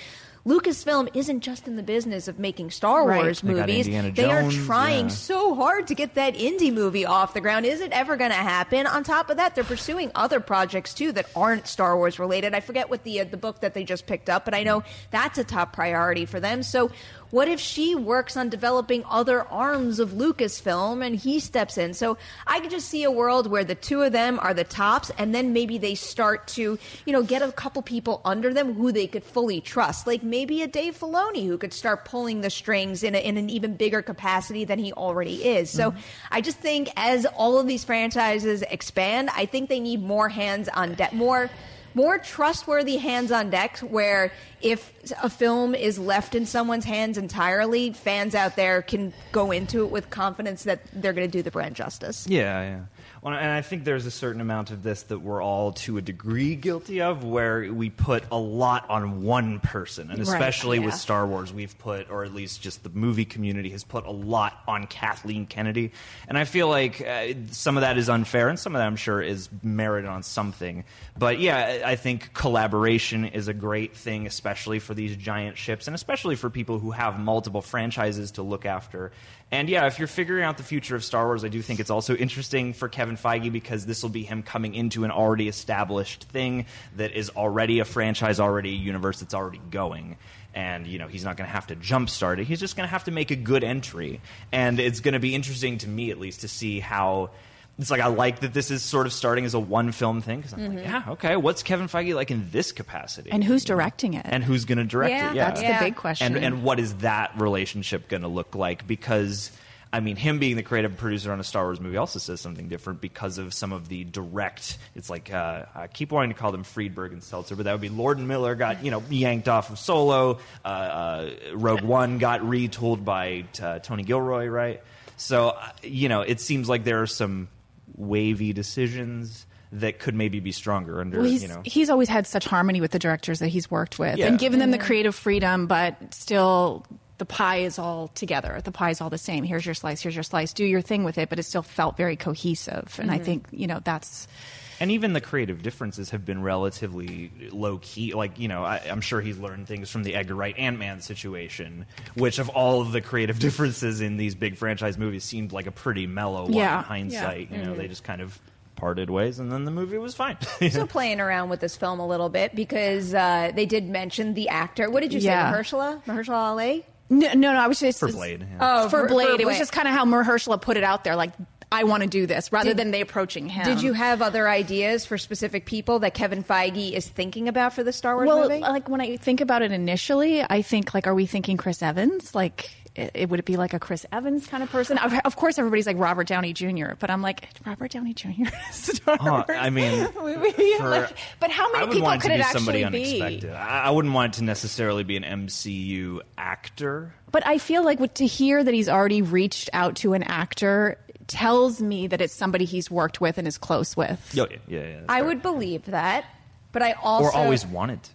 Speaker 3: Lucasfilm isn't just in the business of making Star
Speaker 8: Right.
Speaker 3: Wars
Speaker 7: They
Speaker 3: movies.
Speaker 7: Indiana
Speaker 3: They are trying
Speaker 7: yeah.
Speaker 3: so hard to get that Indy movie off the ground. Is it ever going to happen? On top of that, they're pursuing other projects too that aren't Star Wars related. I forget what the uh, the book that they just picked up, but I know that's a top priority for them. So, what if she works on developing other arms of Lucasfilm and he steps in? So, I could just see a world where the two of them are the tops, and then maybe they start to, you know, get a couple people under them who they could fully trust, like maybe a Dave Filoni who could start pulling the strings in, a, in an even bigger capacity than he already is. So mm-hmm. I just think as all of these franchises expand, I think they need more hands on deck, more more trustworthy hands on deck where if a film is left in someone's hands entirely, fans out there can go into it with confidence that they're going to do the brand justice.
Speaker 7: Yeah, yeah. Well, and I think there's a certain amount of this that we're all to a degree guilty of, where we put a lot on one person, and
Speaker 8: Right,
Speaker 7: especially with. Star Wars, we've put, or at least just the movie community has put a lot on Kathleen Kennedy, and I feel like uh, some of that is unfair, and some of that I'm sure is merited on something. But yeah, I think collaboration is a great thing, especially for these giant ships, and especially for people who have multiple franchises to look after. And yeah, if you're figuring out the future of Star Wars, I do think it's also interesting for Kevin Feige because this will be him coming into an already established thing that is already a franchise, already a universe that's already going. And you know he's not going to have to jumpstart it. He's just going to have to make a good entry, and it's going to be interesting to me at least to see how. It's like I like that this is sort of starting as a one film thing because I'm like, yeah, okay, what's Kevin Feige like in this capacity?
Speaker 8: And who's directing it?
Speaker 7: and who's going to direct
Speaker 3: Yeah,
Speaker 7: it? Yeah,
Speaker 8: That's
Speaker 3: Yeah.
Speaker 8: the big question.
Speaker 7: and and what is that relationship going to look like? Because I mean, him being the creative producer on a Star Wars movie also says something different because of some of the direct. It's like uh, I keep wanting to call them Friedberg and Seltzer, but that would be Lord and Miller got you know yanked off of Solo. Uh, uh, Rogue One got retooled by uh, Tony Gilroy, right? So uh, you know, it seems like there are some wavy decisions that could maybe be stronger under
Speaker 8: Well, he's,
Speaker 7: you know.
Speaker 8: he's always had such harmony with the directors that he's worked with
Speaker 7: Yeah.
Speaker 8: and given them the creative freedom, but still the pie is all together. The pie is all the same. Here's your slice, here's your slice. Do your thing with it, but it still felt very cohesive. And I mm-hmm. think, you know, that's
Speaker 7: and even the creative differences have been relatively low key. Like you know, I, I'm sure he's learned things from the Edgar Wright Ant Man situation, which of all of the creative differences in these big franchise movies seemed like a pretty mellow one
Speaker 8: Yeah.
Speaker 7: in hindsight. You know, they just kind of parted ways, and then the movie was fine. You know?
Speaker 3: Still playing around with this film a little bit because uh, they did mention the actor. What did you
Speaker 8: Yeah.
Speaker 3: say, Mahershala? Mahershala Ali?
Speaker 8: no, no, no I was just
Speaker 7: For Blade, yeah.
Speaker 3: Oh,
Speaker 8: for,
Speaker 3: for-
Speaker 8: Blade.
Speaker 3: for
Speaker 8: It was just kind of how Mahershala put it out there, like I want to do this, rather
Speaker 3: Did-
Speaker 8: than they approaching him.
Speaker 3: Did you have other ideas for specific people that Kevin Feige is thinking about for the Star Wars
Speaker 8: well,
Speaker 3: movie?
Speaker 8: like when I think about it initially, I think like, are we thinking Chris Evans? Like, it, it would it be like a Chris Evans kind of person? Of, of course, everybody's like Robert Downey Jr., but I'm like Robert Downey Jr. Star
Speaker 7: Huh,
Speaker 8: Wars
Speaker 7: I mean,
Speaker 8: movie?
Speaker 7: for-
Speaker 8: Like, but how many people
Speaker 7: want it
Speaker 8: could
Speaker 7: to
Speaker 8: it actually
Speaker 7: somebody
Speaker 8: be?
Speaker 7: unexpected. I, I wouldn't want it to necessarily be an MCU actor.
Speaker 8: But I feel like to hear that he's already reached out to an actor tells me that it's somebody he's worked with and is close with.
Speaker 7: Oh, yeah, yeah, yeah. yeah,
Speaker 3: I
Speaker 7: fair.
Speaker 3: would believe that, but I also
Speaker 7: or always wanted to.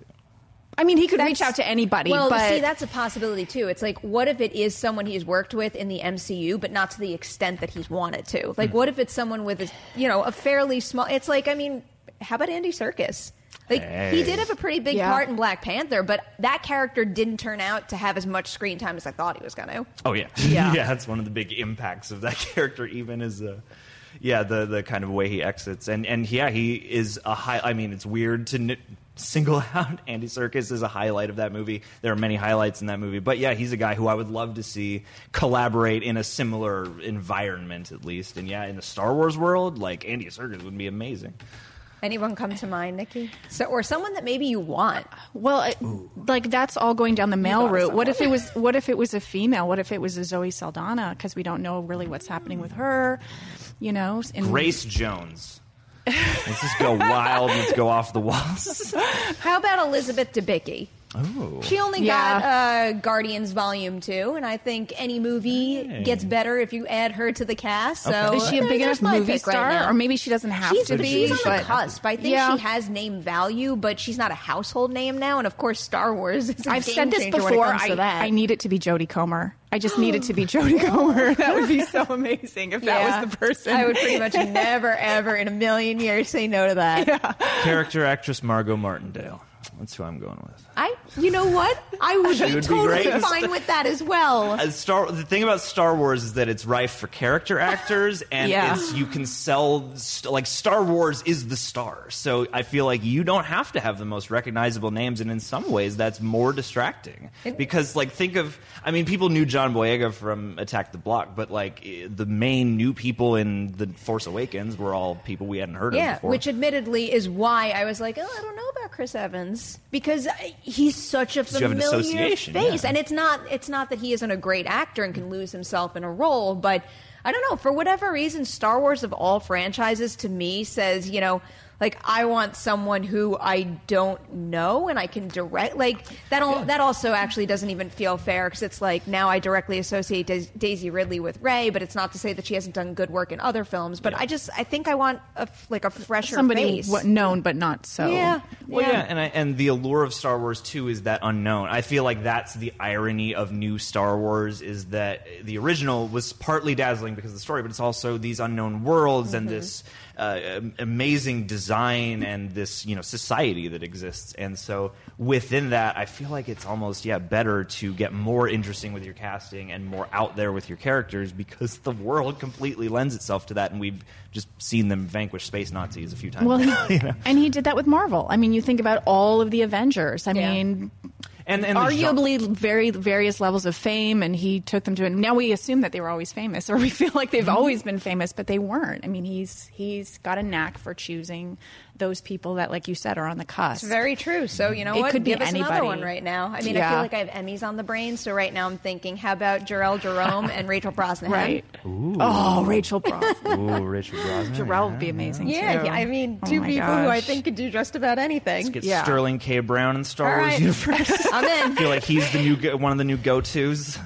Speaker 8: I mean, he could reach out to anybody.
Speaker 3: Well,
Speaker 8: but
Speaker 3: see, that's a possibility too. It's like, what if it is someone he's worked with in the MCU, but not to the extent that he's wanted to? Like, hmm. what if it's someone with, a, you know, a fairly small? It's like, I mean, how about Andy Serkis? Like, he did have a pretty big
Speaker 8: Yeah.
Speaker 3: part in Black Panther, but that character didn't turn out to have as much screen time as I thought he was going to.
Speaker 7: Oh yeah,
Speaker 8: Yeah.
Speaker 7: yeah. That's one of the big impacts of that character. Even is uh, yeah, the the kind of way he exits, and and yeah, he is a high. I mean, it's weird to n- single out Andy Serkis as a highlight of that movie. There are many highlights in that movie, but yeah, he's a guy who I would love to see collaborate in a similar environment, at least. And yeah, in the Star Wars world, like Andy Serkis would be amazing.
Speaker 3: Anyone come to mind, Nikki? So, or someone that maybe you want?
Speaker 8: Well, it, like that's all going down the male
Speaker 3: thought of
Speaker 8: route. What if it was? What if it was a female? What if it was a Zoe Saldana? Because we don't know really what's happening with her. You know, and
Speaker 7: Grace Jones. Let's just go wild. Let's go off the walls.
Speaker 3: How about Elizabeth Debicki?
Speaker 7: Oh.
Speaker 3: She only
Speaker 8: Yeah.
Speaker 3: got uh, Guardians Volume 2, and I think any movie
Speaker 7: Hey.
Speaker 3: gets better if you add her to the cast. So
Speaker 7: Okay.
Speaker 8: Is she a
Speaker 3: there-
Speaker 8: big enough movie
Speaker 3: pick right
Speaker 8: star, or maybe she doesn't have
Speaker 3: She's,
Speaker 8: to be?
Speaker 3: she's on the
Speaker 8: but-
Speaker 3: cusp. I think
Speaker 8: Yeah.
Speaker 3: she has name value, but she's not a household name now. And of course, Star Wars is a
Speaker 8: I've
Speaker 3: game
Speaker 8: said this
Speaker 3: changer when it
Speaker 8: before. I. I need it to be Jodie Comer. I just need it to be Jodie Comer. That would be so amazing if
Speaker 3: Yeah.
Speaker 8: that was the person.
Speaker 3: I would pretty much never, ever in a million years say no to that.
Speaker 7: Character actress Margot Martindale. That's who I'm going with.
Speaker 3: I, you know what? I would
Speaker 7: She
Speaker 3: be
Speaker 7: would be
Speaker 3: totally
Speaker 7: great.
Speaker 3: fine with that as well.
Speaker 7: Uh, Star, the thing about Star Wars is that it's rife for character actors, and
Speaker 8: Yeah.
Speaker 7: it's you can sell st- like Star Wars is the star. So I feel like you don't have to have the most recognizable names, and in some ways that's more distracting because like think of I mean people knew John Boyega from Attack the Block, but like eh, the main new people in the Force Awakens were all people we hadn't heard of
Speaker 3: Yeah,
Speaker 7: before.
Speaker 3: which admittedly is why I was like, oh, I don't know about Chris Evans because he's such a
Speaker 7: you an
Speaker 3: familiar face,
Speaker 7: yeah.
Speaker 3: and it's not it's not that he isn't a great actor and can lose himself in a role, but I don't know for whatever reason, Star Wars of all franchises to me says, you know. Like I want someone who I don't know and I can direct like that. All, That also actually doesn't even feel fair because it's like now I directly associate Dais- Daisy Ridley with Rey, but it's not to say that she hasn't done good work in other films. But I just I think I want a f- like a fresher
Speaker 8: Somebody
Speaker 3: face.
Speaker 8: what, known but not so.
Speaker 3: Yeah.
Speaker 7: Well, yeah, and I, and the allure of Star Wars too is that unknown. I feel like that's the irony of new Star Wars is that the original was partly dazzling because of the story, but it's also these unknown worlds and mm-hmm. this uh, amazing design and this you know society that exists. And so within that, I feel like it's almost yeah better to get more interesting with your casting and more out there with your characters because the world completely lends itself to that, and we've just seen them vanquish space Nazis a few times.
Speaker 8: Well,
Speaker 7: now,
Speaker 8: he,
Speaker 7: you know?
Speaker 8: and he did that with Marvel. I mean, you think about all of the Avengers. I
Speaker 3: Yeah.
Speaker 8: mean,
Speaker 7: and, and
Speaker 8: arguably very various levels of fame, and he took them to. And now we assume that they were always famous, or we feel like they've mm-hmm. always been famous, but they weren't. I mean, he's he's got a knack for choosing those people that, like you said, are on the cusp.
Speaker 3: It's very true. So you know
Speaker 8: It
Speaker 3: what?
Speaker 8: could be
Speaker 3: Give us another
Speaker 8: anybody.
Speaker 3: one right now. I mean, I feel like I have Emmys on the brain. So right now I'm thinking, how about Jharrel Jerome and Rachel Brosnahan?
Speaker 8: right. Oh, Rachel Brosnahan.
Speaker 7: Ooh, Richard Brosnan.
Speaker 8: Jharrel would be amazing
Speaker 3: Yeah,
Speaker 8: too.
Speaker 3: yeah, I mean,
Speaker 8: Oh
Speaker 3: two
Speaker 8: my
Speaker 3: people who I think could do just about anything.
Speaker 7: Get
Speaker 8: Yeah.
Speaker 7: Sterling K. Brown in Star
Speaker 3: All
Speaker 7: Wars
Speaker 3: right.
Speaker 7: universe.
Speaker 3: I'm in.
Speaker 7: I feel like he's the new go- one of the new go tos.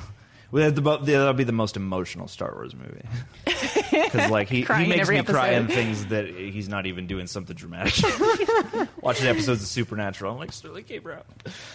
Speaker 7: Well, the mo- That'll be the most emotional Star Wars movie because like he, he
Speaker 8: Crying in
Speaker 7: makes
Speaker 8: every
Speaker 7: me cry in
Speaker 8: episode.
Speaker 7: things that he's not even doing something dramatic. Watching episodes of Supernatural, I'm like Sterling K. Brown.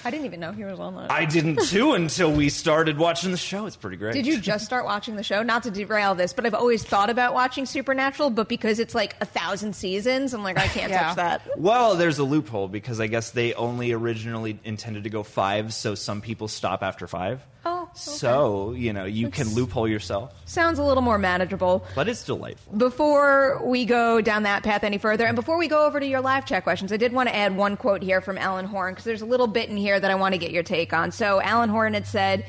Speaker 3: I didn't even know he was on that.
Speaker 7: I didn't too until we started watching the show. It's pretty great.
Speaker 3: Did you just start watching the show? Not to derail this, but I've always thought about watching Supernatural, but because it's like a thousand seasons, I'm like, I can't
Speaker 8: Yeah.
Speaker 3: touch that.
Speaker 7: Well, there's a loophole because I guess they only originally intended to go five, so some people stop after five.
Speaker 3: Oh, okay.
Speaker 7: So, you know, you can loophole yourself,
Speaker 3: Sounds a little more manageable.
Speaker 7: but it's delightful.
Speaker 3: Before we go down that path any further, and before we go over to your live chat questions, I did want to add one quote here from Alan Horn because there's a little bit in here that I want to get your take on. So, Alan Horn had said,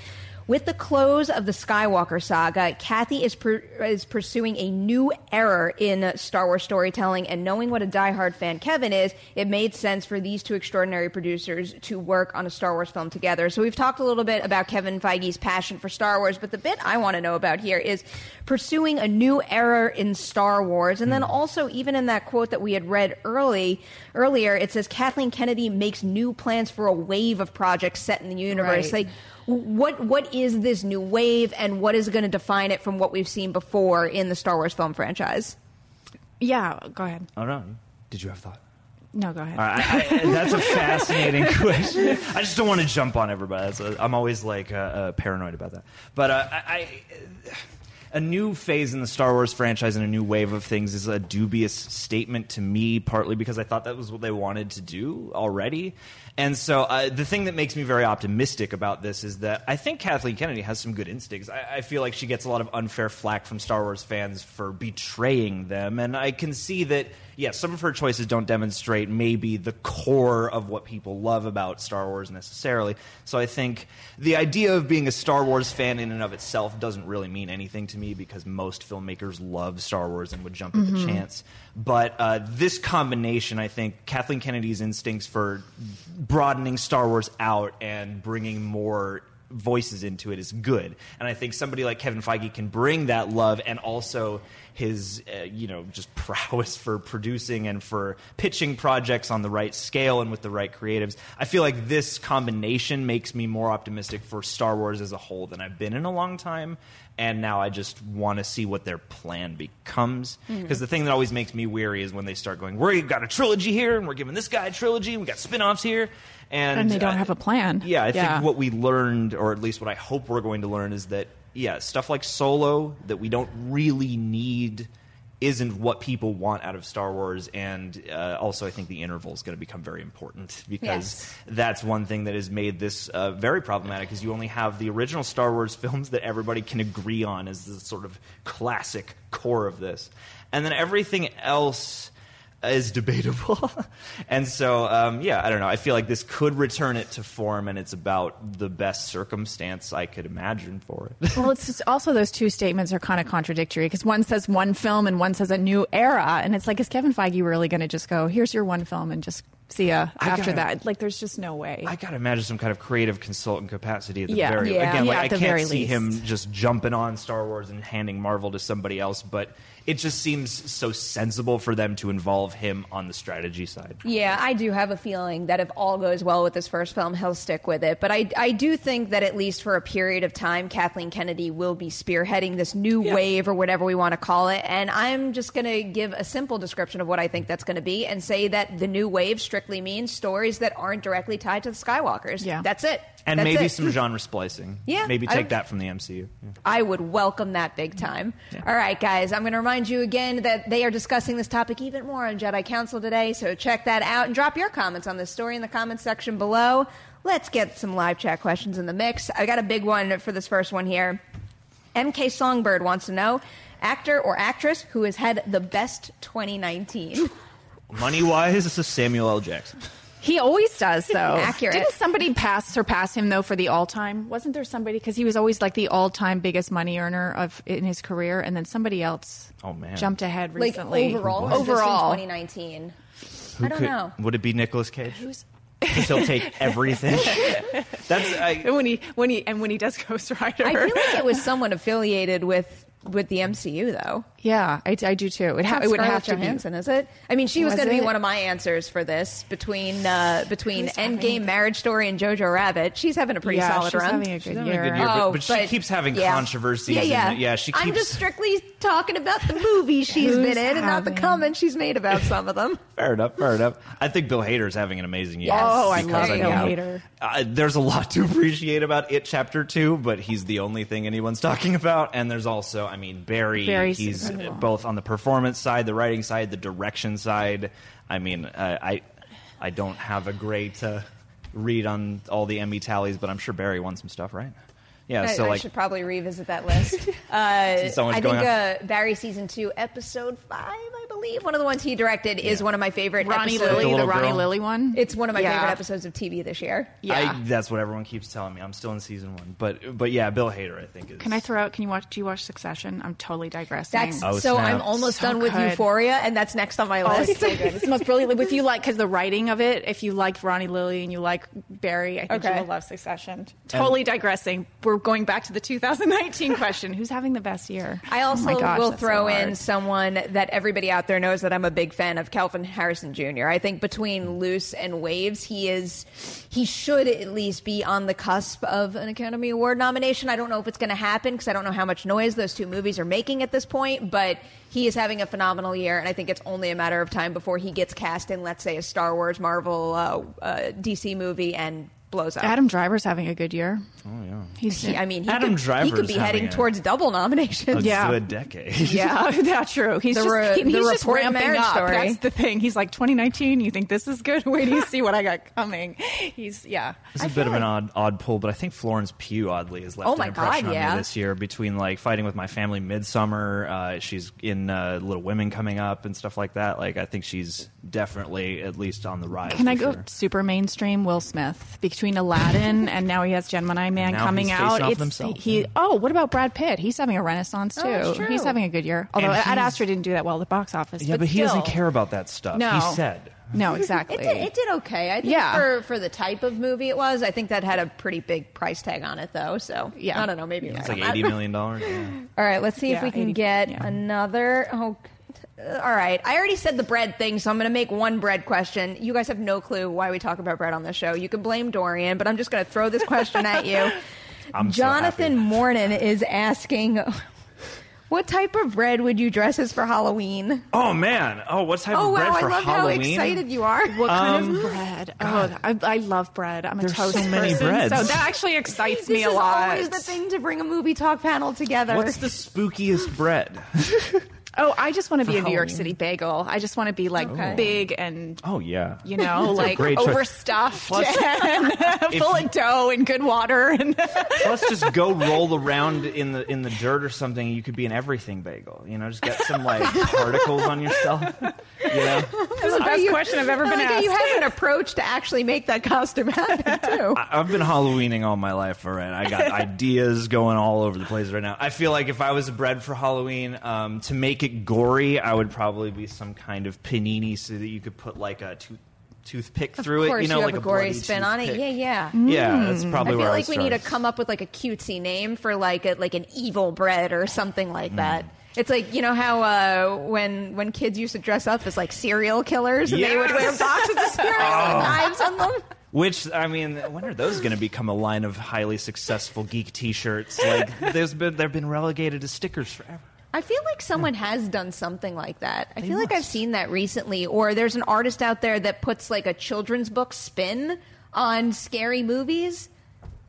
Speaker 3: with the close of the Skywalker saga, Kathy is, per- is pursuing a new era in Star Wars storytelling, and knowing what a diehard fan Kevin is, it made sense for these two extraordinary producers to work on a Star Wars film together. So we've talked a little bit about Kevin Feige's passion for Star Wars, but the bit I want to know about here is pursuing a new era in Star Wars, and then hmm. also even in that quote that we had read early earlier, it says Kathleen Kennedy makes new plans for a wave of projects set in the universe.
Speaker 8: Right.
Speaker 3: Like what what is this new wave and what is going to define it from what we've seen before in the Star Wars film franchise?
Speaker 8: Yeah, go ahead.
Speaker 7: I don't know. Did you have a thought?
Speaker 8: No, go ahead.
Speaker 7: All right, I, I, that's a fascinating question. I just don't want to jump on everybody. That's a, I'm always like uh, uh, paranoid about that. But uh, I, I, a new phase in the Star Wars franchise and a new wave of things is a dubious statement to me. Partly because I thought that was what they wanted to do already. And so uh, the thing that makes me very optimistic about this is that I think Kathleen Kennedy has some good instincts. I, I feel like she gets a lot of unfair flack from Star Wars fans for betraying them, and I can see that. Yeah, some of her choices don't demonstrate maybe the core of what people love about Star Wars necessarily. So I think the idea of being a Star Wars fan in and of itself doesn't really mean anything to me because most filmmakers love Star Wars and would jump at the chance. But uh, this combination, I think, Kathleen Kennedy's instincts for broadening Star Wars out and bringing more voices into it is good. And I think somebody like Kevin Feige can bring that love and also his uh, you know just prowess for producing and for pitching projects on the right scale and with the right creatives. I feel like this combination makes me more optimistic for Star Wars as a whole than I've been in a long time. And now I just want to see what their plan becomes.
Speaker 12: Mm-hmm.
Speaker 7: Because the thing that always makes me weary is when they start going, "We've got a trilogy here, and we're giving this guy a trilogy, and we got spin-offs here." And,
Speaker 8: And they don't have a plan.
Speaker 7: yeah, I
Speaker 8: Yeah.
Speaker 7: think what we learned, or at least what I hope we're going to learn, is that yeah, stuff like Solo that we don't really need isn't what people want out of Star Wars, and uh, also I think the interval is going to become very important because
Speaker 12: Yes.
Speaker 7: that's one thing that has made this uh, very problematic. Is you only have the original Star Wars films that everybody can agree on as the sort of classic core of this, and then everything else is debatable. and so, um, yeah, I don't know. I feel like this could return it to form, and it's about the best circumstance I could imagine for it.
Speaker 8: well, it's just also those two statements are kind of contradictory because one says one film and one says a new era, and it's like, is Kevin Feige really going to just go, "Here's your one film," and just see ya after
Speaker 7: gotta-
Speaker 8: that? Like, there's just no way.
Speaker 7: I gotta imagine some kind of creative consultant capacity at the
Speaker 8: Yeah.
Speaker 7: very
Speaker 8: Yeah.
Speaker 7: again.
Speaker 8: Yeah,
Speaker 7: like I can't see
Speaker 8: least.
Speaker 7: him just jumping on Star Wars and handing Marvel to somebody else, but it just seems so sensible for them to involve him on the strategy side.
Speaker 3: Yeah, I do have a feeling that if all goes well with this first film, he'll stick with it. But I, I do think that at least for a period of time, Kathleen Kennedy will be spearheading this new wave or whatever we want to call it. And I'm just going to give a simple description of what I think that's going to be and say that the new wave strictly means stories that aren't directly tied to the Skywalkers. Yeah. That's it.
Speaker 7: And
Speaker 3: That's
Speaker 7: maybe
Speaker 3: it.
Speaker 7: some genre splicing.
Speaker 3: Yeah,
Speaker 7: Maybe
Speaker 3: I-
Speaker 7: take that from the MCU. Yeah.
Speaker 3: I would welcome that big time. All right, guys, I'm going to remind you again that they are discussing this topic even more on Jedi Council today, so check that out and drop your comments on this story in the comments section below. Let's get some live chat questions in the mix. I got a big one for this first one here. MK Songbird wants to know actor or actress who has had the best 2019.
Speaker 7: Money wise, it's a Samuel L. Jackson.
Speaker 8: He always does, though.
Speaker 3: Accurate.
Speaker 8: Didn't somebody pass surpass him though for the all time? Wasn't there somebody because he was always like the all time biggest money earner of in his career, and then somebody else
Speaker 7: Oh man,
Speaker 8: jumped ahead
Speaker 3: like
Speaker 8: recently.
Speaker 3: overall,
Speaker 7: What?
Speaker 3: or just in
Speaker 8: overall.
Speaker 3: 2019. I don't
Speaker 7: could-
Speaker 3: know.
Speaker 7: Would it be Nicolas Cage? Who's he'll take everything. That's I,
Speaker 8: when he when he and when he does Ghost Rider.
Speaker 3: I feel like it was someone affiliated with with the MCU though.
Speaker 8: Yeah, I, I do too. It, ha- it would
Speaker 3: Scarlett
Speaker 8: have to
Speaker 3: Johansson, is it? I mean, she was,
Speaker 8: Was
Speaker 3: going to be one of my answers for this between uh, between
Speaker 8: Who's
Speaker 3: Endgame,
Speaker 8: a-
Speaker 3: Marriage Story, and Jojo Rabbit. She's having a pretty
Speaker 8: Yeah,
Speaker 3: solid
Speaker 8: she's
Speaker 3: run.
Speaker 8: having a good
Speaker 7: She's having a good year, but-
Speaker 3: Oh,
Speaker 7: but she keeps having
Speaker 3: yeah.
Speaker 7: controversies
Speaker 3: Yeah,
Speaker 7: and-
Speaker 3: yeah.
Speaker 7: yeah, she
Speaker 3: I'm just strictly talking about the movies she's
Speaker 8: Who's
Speaker 3: been in, and not the comments she's made about some of them.
Speaker 7: Fair enough. Fair enough. I think Bill Hader's having an amazing year.
Speaker 3: Yes. Oh, I love Bill
Speaker 8: Hader.
Speaker 7: Uh, there's a lot to appreciate about It Chapter Two, but he's the only thing anyone's talking about. And there's also, I mean, Barry.
Speaker 8: Barry's
Speaker 7: he's
Speaker 8: incredible.
Speaker 7: both on the performance side, the writing side, the direction side. I mean, uh, I I don't have a great uh, read on all the Emmy tallies, but I'm sure Barry won some stuff, right? Yeah.
Speaker 3: I,
Speaker 7: so
Speaker 3: I
Speaker 7: like,
Speaker 3: should probably revisit that list. Uh,
Speaker 7: So
Speaker 3: I
Speaker 7: going
Speaker 3: think
Speaker 7: on.
Speaker 3: uh, Barry season two, episode five, I believe, one of the ones he directed, is one of my favorite.
Speaker 8: Ronnie
Speaker 3: episodes.
Speaker 8: Lily, the,
Speaker 7: little
Speaker 8: Ronnie
Speaker 7: girl.
Speaker 8: Lily one.
Speaker 3: It's one of my
Speaker 8: Yeah.
Speaker 3: favorite episodes of TV this year.
Speaker 8: Yeah.
Speaker 7: I, that's what everyone keeps telling me. I'm still in season one, but but yeah, Bill Hader, I think is.
Speaker 8: Can I throw out? Can you watch? Do you watch Succession? I'm totally digressing.
Speaker 3: That's
Speaker 7: Oh,
Speaker 3: so.
Speaker 7: snap.
Speaker 3: I'm almost
Speaker 8: So
Speaker 3: done with
Speaker 8: good.
Speaker 3: Euphoria, and that's next on my
Speaker 8: Oh,
Speaker 3: list.
Speaker 8: it's so good. It's the most brilliant. If you like, because the writing of it, if you like Ronnie Lily and you like Barry, I think
Speaker 3: Okay.
Speaker 8: you will love Succession. Totally digressing. We're going back to the 2019 question: Who's having the best year?
Speaker 3: I also
Speaker 8: oh my gosh,
Speaker 3: will
Speaker 8: that's so
Speaker 3: throw in
Speaker 8: hard.
Speaker 3: someone that everybody out there knows that I'm a big fan of, Kelvin Harrison Jr. I think between Luce and Waves, he is he should at least be on the cusp of an Academy Award nomination. I don't know if it's going to happen because I don't know how much noise those two movies are making at this point, but he is having a phenomenal year, and I think it's only a matter of time before he gets cast in, let's say, a Star Wars, Marvel, uh, uh, DC movie and blows up.
Speaker 8: Adam Driver's having a good year.
Speaker 7: Oh yeah.
Speaker 8: He's
Speaker 3: He- I mean, he
Speaker 7: Adam
Speaker 3: could, he could be heading
Speaker 7: a-
Speaker 3: towards double nominations.
Speaker 7: a
Speaker 8: Yeah.
Speaker 7: good decade.
Speaker 8: Yeah, that's true. He's
Speaker 3: The
Speaker 8: just,
Speaker 3: re-
Speaker 8: he- he's just ramping up.
Speaker 3: story.
Speaker 8: That's the thing. He's like 2019. You think this is good? Wait till you see what I got coming. He's yeah.
Speaker 7: It's a bit of an odd, odd pull, but I think Florence Pugh oddly has left
Speaker 3: Oh
Speaker 7: an impression
Speaker 3: God,
Speaker 7: on
Speaker 3: yeah.
Speaker 7: me this year. Between like fighting with my family, Midsommar, uh, she's in uh, Little Women coming up and stuff like that. Like I think she's definitely at least on the rise.
Speaker 8: Can I go
Speaker 7: sure.
Speaker 8: super mainstream? Will Smith, because between Aladdin and now he has Gemini Man
Speaker 7: Now
Speaker 8: coming
Speaker 7: he's facing
Speaker 8: out.
Speaker 7: off
Speaker 8: It's
Speaker 7: himself,
Speaker 8: he. Oh, what about Brad Pitt? He's having a renaissance oh, too.
Speaker 3: Oh, true.
Speaker 8: He's having a good year. Although
Speaker 7: And
Speaker 8: Ad
Speaker 7: he's-
Speaker 8: Astra didn't do that well at the box office.
Speaker 7: Yeah, but, he
Speaker 8: still.
Speaker 7: doesn't care about that stuff.
Speaker 8: No.
Speaker 7: He said.
Speaker 8: No, exactly.
Speaker 3: It did, it did okay. I think
Speaker 8: Yeah.
Speaker 3: for, for the type of movie it was, I think that had a pretty big price tag on it, though. So
Speaker 8: Yeah.
Speaker 3: I don't know. Maybe
Speaker 7: It's like eighty million dollars. Yeah.
Speaker 3: All right, let's see if
Speaker 8: Yeah,
Speaker 3: we can
Speaker 8: 80
Speaker 3: get
Speaker 8: yeah.
Speaker 3: another. Oh, all right. I already said the bread thing, so I'm going to make one bread question. You guys have no clue why we talk about bread on this show. You can blame Dorian, but I'm just going to throw this question at you.
Speaker 7: I'm so
Speaker 3: Jonathan
Speaker 7: happy.
Speaker 3: Mornan is asking, "What type of bread would you dress as for Halloween?"
Speaker 7: Oh man! Oh, what type
Speaker 3: oh
Speaker 7: of bread
Speaker 3: wow, I
Speaker 7: for
Speaker 3: love
Speaker 7: Halloween?
Speaker 3: how excited you are.
Speaker 8: What kind
Speaker 7: Um,
Speaker 8: of bread? Oh, I, I love bread. I'm a
Speaker 7: There's
Speaker 8: toast
Speaker 7: so many
Speaker 8: person,
Speaker 7: breads.
Speaker 8: so that actually excites me a lot.
Speaker 3: This is
Speaker 8: lot.
Speaker 3: always the thing to bring a movie talk panel together.
Speaker 7: What's the spookiest bread?
Speaker 8: Oh, I just want to be a New York City bagel. I just want to be like
Speaker 3: Okay.
Speaker 8: big and
Speaker 7: Oh yeah.
Speaker 8: you know, like overstuffed
Speaker 7: Plus-
Speaker 8: and full
Speaker 7: you-
Speaker 8: of dough and good water. And
Speaker 7: Let's just go roll around in the in the dirt or something. You could be an everything bagel. You know, just get some like particles on yourself. You know,
Speaker 8: this is the best question I've ever been
Speaker 3: like how
Speaker 8: asked.
Speaker 3: you have an approach to actually make that costume happen too.
Speaker 7: I, I've been Halloweening all my life. All right, I got ideas going all over the place right now. I feel like if I was a bread for Halloween, um, to make it gory, I would probably be some kind of panini so that you could put like a tooth toothpick through
Speaker 3: of course,
Speaker 7: it. You know,
Speaker 3: have
Speaker 7: like
Speaker 3: a gory
Speaker 7: bloody
Speaker 3: spin on it.
Speaker 7: toothpick.
Speaker 3: Yeah, yeah.
Speaker 7: Yeah, that's probably.
Speaker 3: I feel
Speaker 7: where I
Speaker 3: like we
Speaker 7: would
Speaker 3: need to come up with like a cutesy name for like a, like an evil bread or something like that. It's like you know how uh, when when kids used to dress up as like serial killers and they would wear boxes of cereal
Speaker 7: Oh.
Speaker 3: with knives on them.
Speaker 7: Which I mean, when are those going to become a line of highly successful geek T-shirts? Like, there's been they've been relegated to stickers forever.
Speaker 3: I feel like someone has done something like that. I feel like I've seen that recently. Or there's an artist out there that puts like a children's book spin on scary movies.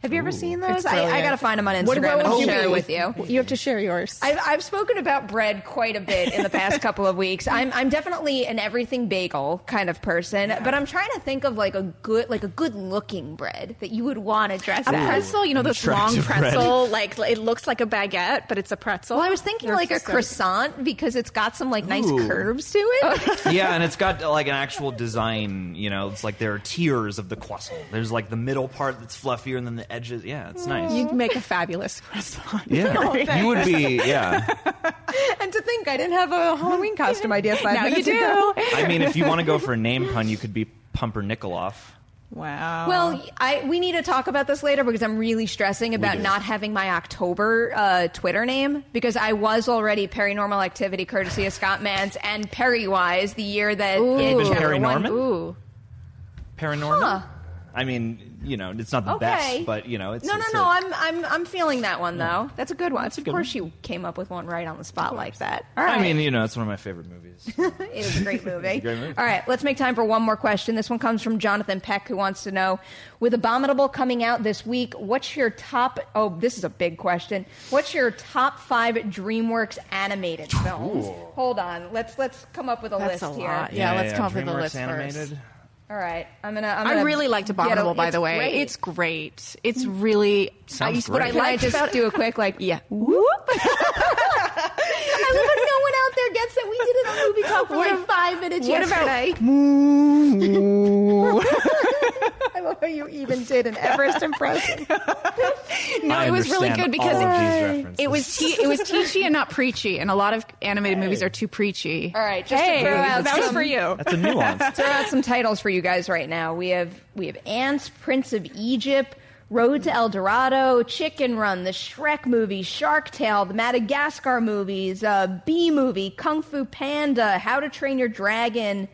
Speaker 3: Have you ever seen those? I, I got to find them on Instagram
Speaker 8: What, what
Speaker 3: and
Speaker 8: would you
Speaker 3: share
Speaker 8: be?
Speaker 3: it with you.
Speaker 8: You have to share yours.
Speaker 3: I've, I've spoken about bread quite a bit in the past couple of weeks. I'm, I'm definitely an everything bagel kind of person, but I'm trying to think of like a good like a good looking bread that you would want to dress
Speaker 8: a
Speaker 3: as.
Speaker 8: pretzel, you know, those long
Speaker 7: attractive bread.
Speaker 8: pretzel, like it looks like a baguette, but it's a pretzel.
Speaker 3: Well, I was thinking
Speaker 8: They're
Speaker 3: like a
Speaker 8: so-
Speaker 3: croissant because it's got some like nice
Speaker 7: Ooh.
Speaker 3: curves to it.
Speaker 7: yeah, and it's got like an actual design. You know, it's like there are tiers of the croissant. There's like the middle part that's fluffier, and then the edges. Yeah, it's nice.
Speaker 8: You'd make a fabulous croissant.
Speaker 7: yeah, you would be. Yeah,
Speaker 3: and to think I didn't have a Halloween costume idea five
Speaker 8: Now you
Speaker 3: minutes
Speaker 8: do.
Speaker 3: ago.
Speaker 7: I mean, if you want to go for a name pun, you could be Pumpernickel
Speaker 8: Wow.
Speaker 3: Well, I we need to talk about this later because I'm really stressing about
Speaker 7: do.
Speaker 3: not having my October uh, Twitter name because I was already Paranormal Activity courtesy of Scott Mantz and Perrywise the year that
Speaker 8: Ooh.
Speaker 3: it
Speaker 7: been
Speaker 3: won-
Speaker 7: Perry Norman?
Speaker 8: Ooh.
Speaker 7: Paranormal.
Speaker 3: Huh.
Speaker 7: I mean, you know, it's not the
Speaker 3: Okay.
Speaker 7: best, but you know, it's
Speaker 3: No, no,
Speaker 7: it's
Speaker 3: no.
Speaker 7: a-
Speaker 3: I'm I'm I'm feeling that one though. That's a good one.
Speaker 7: That's
Speaker 3: of
Speaker 7: good
Speaker 3: course,
Speaker 7: one.
Speaker 3: you came up with one right on the spot like that. All right.
Speaker 7: I mean, you know, it's one of my favorite movies.
Speaker 3: it is a great movie.
Speaker 7: great movie.
Speaker 3: All right, let's make time for one more question. This one comes from Jonathan Peck, who wants to know: With Abominable coming out this week, what's your top? Oh, this is a big question. What's your top five DreamWorks animated films? Hold on, let's let's come up with a
Speaker 8: That's
Speaker 3: list
Speaker 8: a
Speaker 3: here.
Speaker 8: lot. Yeah, let's come up with a
Speaker 7: DreamWorks
Speaker 8: list
Speaker 7: animated.
Speaker 8: First.
Speaker 3: All right, I'm gonna. I'm
Speaker 8: I
Speaker 3: gonna
Speaker 8: really liked
Speaker 3: get a-
Speaker 8: Abominable, by the way.
Speaker 3: great.
Speaker 8: It's great. It's really.
Speaker 7: Sounds
Speaker 8: I, what I
Speaker 7: great.
Speaker 3: Can I
Speaker 8: liked
Speaker 3: just
Speaker 8: about
Speaker 3: do a quick like?
Speaker 8: Yeah.
Speaker 3: Whoop. I love how no one out there gets that we did it on movie talk for
Speaker 8: What
Speaker 3: like
Speaker 8: ab-
Speaker 3: five minutes
Speaker 8: what about-
Speaker 3: yesterday. I love how you even did an Everest impression.
Speaker 8: No,
Speaker 7: I
Speaker 8: it was really good because
Speaker 7: all of these
Speaker 8: it, it was te- it was teachy and not preachy, and a lot of animated movies are too preachy.
Speaker 3: All right, just
Speaker 8: hey,
Speaker 3: to throw out
Speaker 8: that was for you.
Speaker 7: That's a nuance.
Speaker 3: throw out some titles for you guys right now. We have we have Antz, Prince of Egypt, Road to El Dorado, Chicken Run, the Shrek movie, Shark Tale, the Madagascar movies, uh, Bee movie, Kung Fu Panda, How to Train Your Dragon.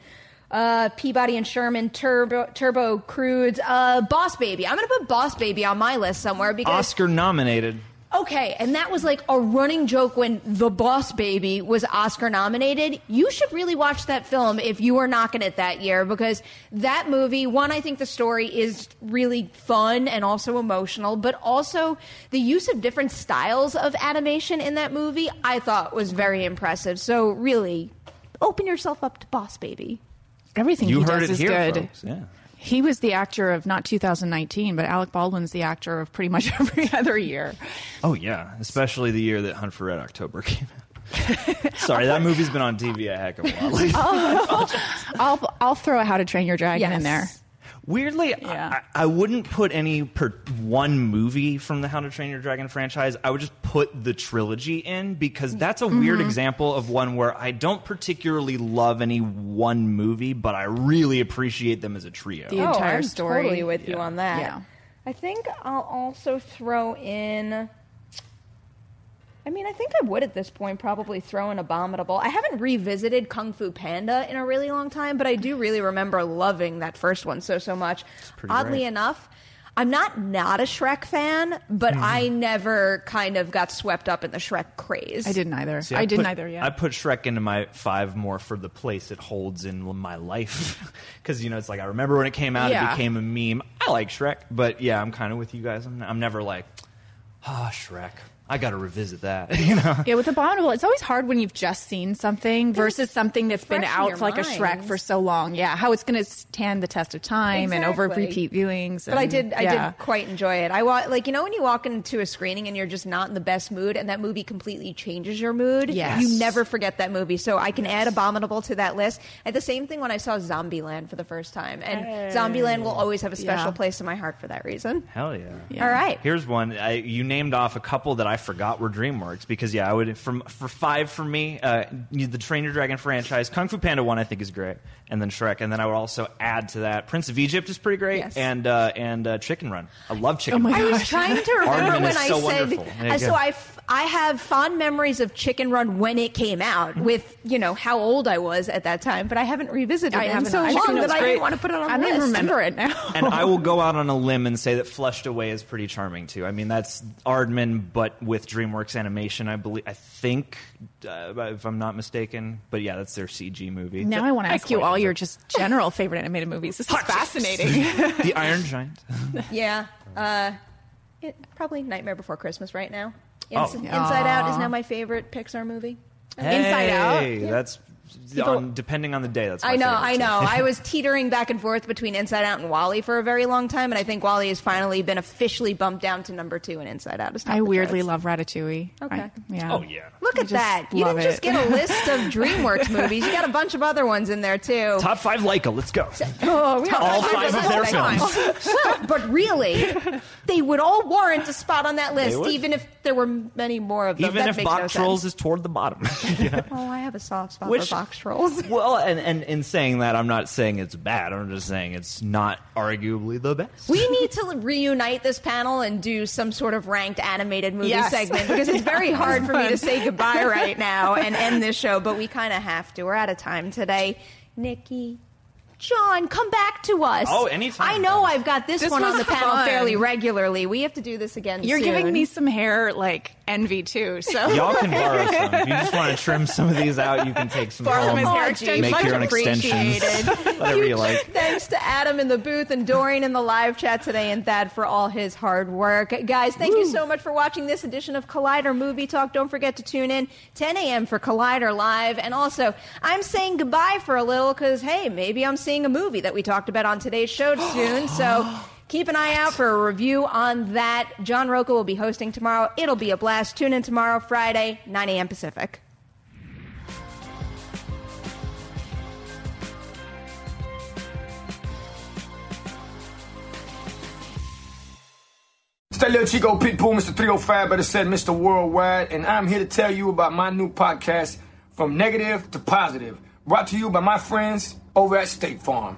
Speaker 3: Uh, Peabody and Sherman, Turbo, Turbo Croods, uh, Boss Baby. I'm gonna put Boss Baby on my list somewhere because
Speaker 7: Oscar nominated.
Speaker 3: Okay, and that was like a running joke when The Boss Baby was Oscar nominated. You should really watch that film if you were knocking it that year because that movie, one, I think the story is really fun and also emotional, but also the use of different styles of animation in that movie I thought was very impressive. So really, open yourself up to Boss Baby.
Speaker 8: Everything
Speaker 7: You
Speaker 8: he
Speaker 7: heard
Speaker 8: does
Speaker 7: it
Speaker 8: is
Speaker 7: here,
Speaker 8: good.
Speaker 7: folks. Yeah.
Speaker 8: He was the actor of not 2019, but Alec Baldwin's the actor of pretty much every other year.
Speaker 7: Oh yeah, especially the year that Hunt for Red October came out. Sorry, that movie's been on TV a heck of a lot. lately.
Speaker 8: Oh, I'll I'll throw a How to Train Your Dragon
Speaker 3: Yes.
Speaker 8: in there.
Speaker 7: Weirdly, I, I wouldn't put any per one movie from the How to Train Your Dragon franchise. I would just put the trilogy in because that's a weird
Speaker 8: Mhm.
Speaker 7: example of one where I don't particularly love any one movie, but I really appreciate them as a trio.
Speaker 8: The entire
Speaker 3: Oh, I'm
Speaker 8: story.
Speaker 3: Totally with you on that.
Speaker 8: Yeah.
Speaker 3: I think I'll also throw in. I mean, I think I would at this point probably throw an Abominable. I haven't revisited Kung Fu Panda in a really long time, but I do really remember loving that first one so so much. Oddly
Speaker 12: great.
Speaker 3: enough, I'm not not a Shrek fan, but
Speaker 7: Mhm.
Speaker 3: I never kind of got swept up in the Shrek craze.
Speaker 8: I didn't either.
Speaker 7: See,
Speaker 8: I, didn't
Speaker 7: put,
Speaker 8: either. Yeah.
Speaker 7: I put Shrek into my five more for the place it holds in my life. Because, you know, it's like I remember when it came out,
Speaker 8: Yeah.
Speaker 7: it became a meme. I like Shrek, but yeah, I'm kind of with you guys. I'm, I'm never like, ah, Shrek. I got to revisit that. you know?
Speaker 8: Yeah, with Abominable, it's always hard when you've just seen something versus something that's been out
Speaker 3: your
Speaker 8: for like a Shrek for so long. Yeah, how it's going to stand the test of time and over repeat viewings.
Speaker 3: But I
Speaker 8: and-
Speaker 3: did, I
Speaker 8: yeah.
Speaker 3: did quite enjoy it. I wa- like, you know, when you walk into a screening and you're just not in the best mood, and that movie completely changes your mood.
Speaker 8: Yes.
Speaker 3: you never forget that movie. So I can add Abominable to that list. And the same thing when I saw Zombieland for the first time, and
Speaker 7: Hey.
Speaker 3: Zombieland will always have a special
Speaker 7: Yeah.
Speaker 3: place in my heart for that reason.
Speaker 7: Hell yeah.
Speaker 3: All right.
Speaker 7: Here's one. I, you named off a couple that I forgot were DreamWorks because yeah, I would from for five for me, uh, the Train Your Dragon franchise, Kung Fu Panda one I think is great, and then Shrek, and then I would also add to that Prince of Egypt is pretty great,
Speaker 3: Yes.
Speaker 7: and uh, and uh, Chicken Run. I love Chicken. Run.
Speaker 3: I was trying to remember when I
Speaker 7: so
Speaker 3: said.
Speaker 7: wonderful. There you
Speaker 3: so. I, f- I have fond memories of Chicken Run when it came out, with you know how old I was at that time, but I haven't revisited
Speaker 8: I
Speaker 3: it
Speaker 8: haven't
Speaker 3: so
Speaker 8: either.
Speaker 3: long that
Speaker 8: Run's
Speaker 3: I
Speaker 8: great.
Speaker 3: didn't want to put it on.
Speaker 8: I
Speaker 3: the
Speaker 8: don't remember it now.
Speaker 7: and I will go out on a limb and say that Flushed Away is pretty charming too. I mean, that's Aardman, but with DreamWorks animation. I believe, I think, uh, if I'm not mistaken. But yeah, that's their CG movie.
Speaker 8: Now I want to ask you all your just general favorite animated movies. This is fascinating.
Speaker 7: the Iron Giant.
Speaker 3: Yeah. Uh, it, probably Nightmare Before Christmas right now.
Speaker 7: Oh.
Speaker 3: Inside Out is now my favorite Pixar movie.
Speaker 7: Inside
Speaker 3: Out.
Speaker 7: Hey, that's
Speaker 3: People-
Speaker 7: on, depending on the day. That's my
Speaker 3: I know, I
Speaker 7: too.
Speaker 3: know. I was teetering back and forth between Inside Out and WALL-E for a very long time, and I think WALL-E has finally been officially bumped down to number two, and Inside Out is.
Speaker 8: I weirdly
Speaker 3: charts.
Speaker 8: love Ratatouille.
Speaker 3: Okay.
Speaker 8: I- yeah.
Speaker 7: Oh yeah.
Speaker 3: Look
Speaker 8: I
Speaker 3: at that! You didn't just get a list of DreamWorks movies. You got a bunch of other ones in there too.
Speaker 7: Top five Laika. Let's go.
Speaker 3: Oh, we
Speaker 7: All
Speaker 3: have
Speaker 7: five of their films.
Speaker 3: but really, they would all warrant a spot on that list, even if there were many more of them.
Speaker 7: Even
Speaker 3: that
Speaker 7: if
Speaker 3: makes
Speaker 7: Box
Speaker 3: no
Speaker 7: Trolls
Speaker 3: sense.
Speaker 7: is toward the bottom. you know?
Speaker 3: Oh, I have a soft spot
Speaker 7: Which-
Speaker 3: for box trolls.
Speaker 7: Well, and, and in saying that, I'm not saying it's bad. I'm just saying it's not arguably the best.
Speaker 3: We need to reunite this panel and do some sort of ranked animated movie
Speaker 8: Yes.
Speaker 3: segment because it's very hard for me to say goodbye right now and end this show, but we kind of have to. We're out of time today. Nikki, John, come back to us.
Speaker 7: Oh, anytime.
Speaker 3: I know I've got this,
Speaker 8: This
Speaker 3: one on the panel
Speaker 8: fun.
Speaker 3: fairly regularly. We have to do this again.
Speaker 8: You're
Speaker 3: soon.
Speaker 8: giving me some hair like envy too. So
Speaker 7: Y'all can borrow some. If you just want to trim some of these out, you can take some
Speaker 8: Borrow them
Speaker 7: home.
Speaker 8: as hair extensions.
Speaker 7: Make
Speaker 3: much
Speaker 7: your own extensions.
Speaker 3: appreciated.
Speaker 7: Whatever you like.
Speaker 3: Thanks to Adam in the booth and Doreen in the live chat today and Thad for all his hard work. Guys, thank you so much for watching this edition of Collider Movie Talk. Don't forget to tune in 10 a.m. for Collider Live. And also, I'm saying goodbye for a little because, hey, maybe I'm seeing a movie that we talked about on today's show soon. So keep an eye out for a review on that. John Rocha will be hosting tomorrow. It'll be a blast. Tune in tomorrow, Friday, 9 a.m. Pacific.
Speaker 1: It's that little Chico Pitbull, Mr. 305, better said Mr. Worldwide, and I'm here to tell you about my new podcast, From Negative to Positive, brought to you by my friends over at State Farm.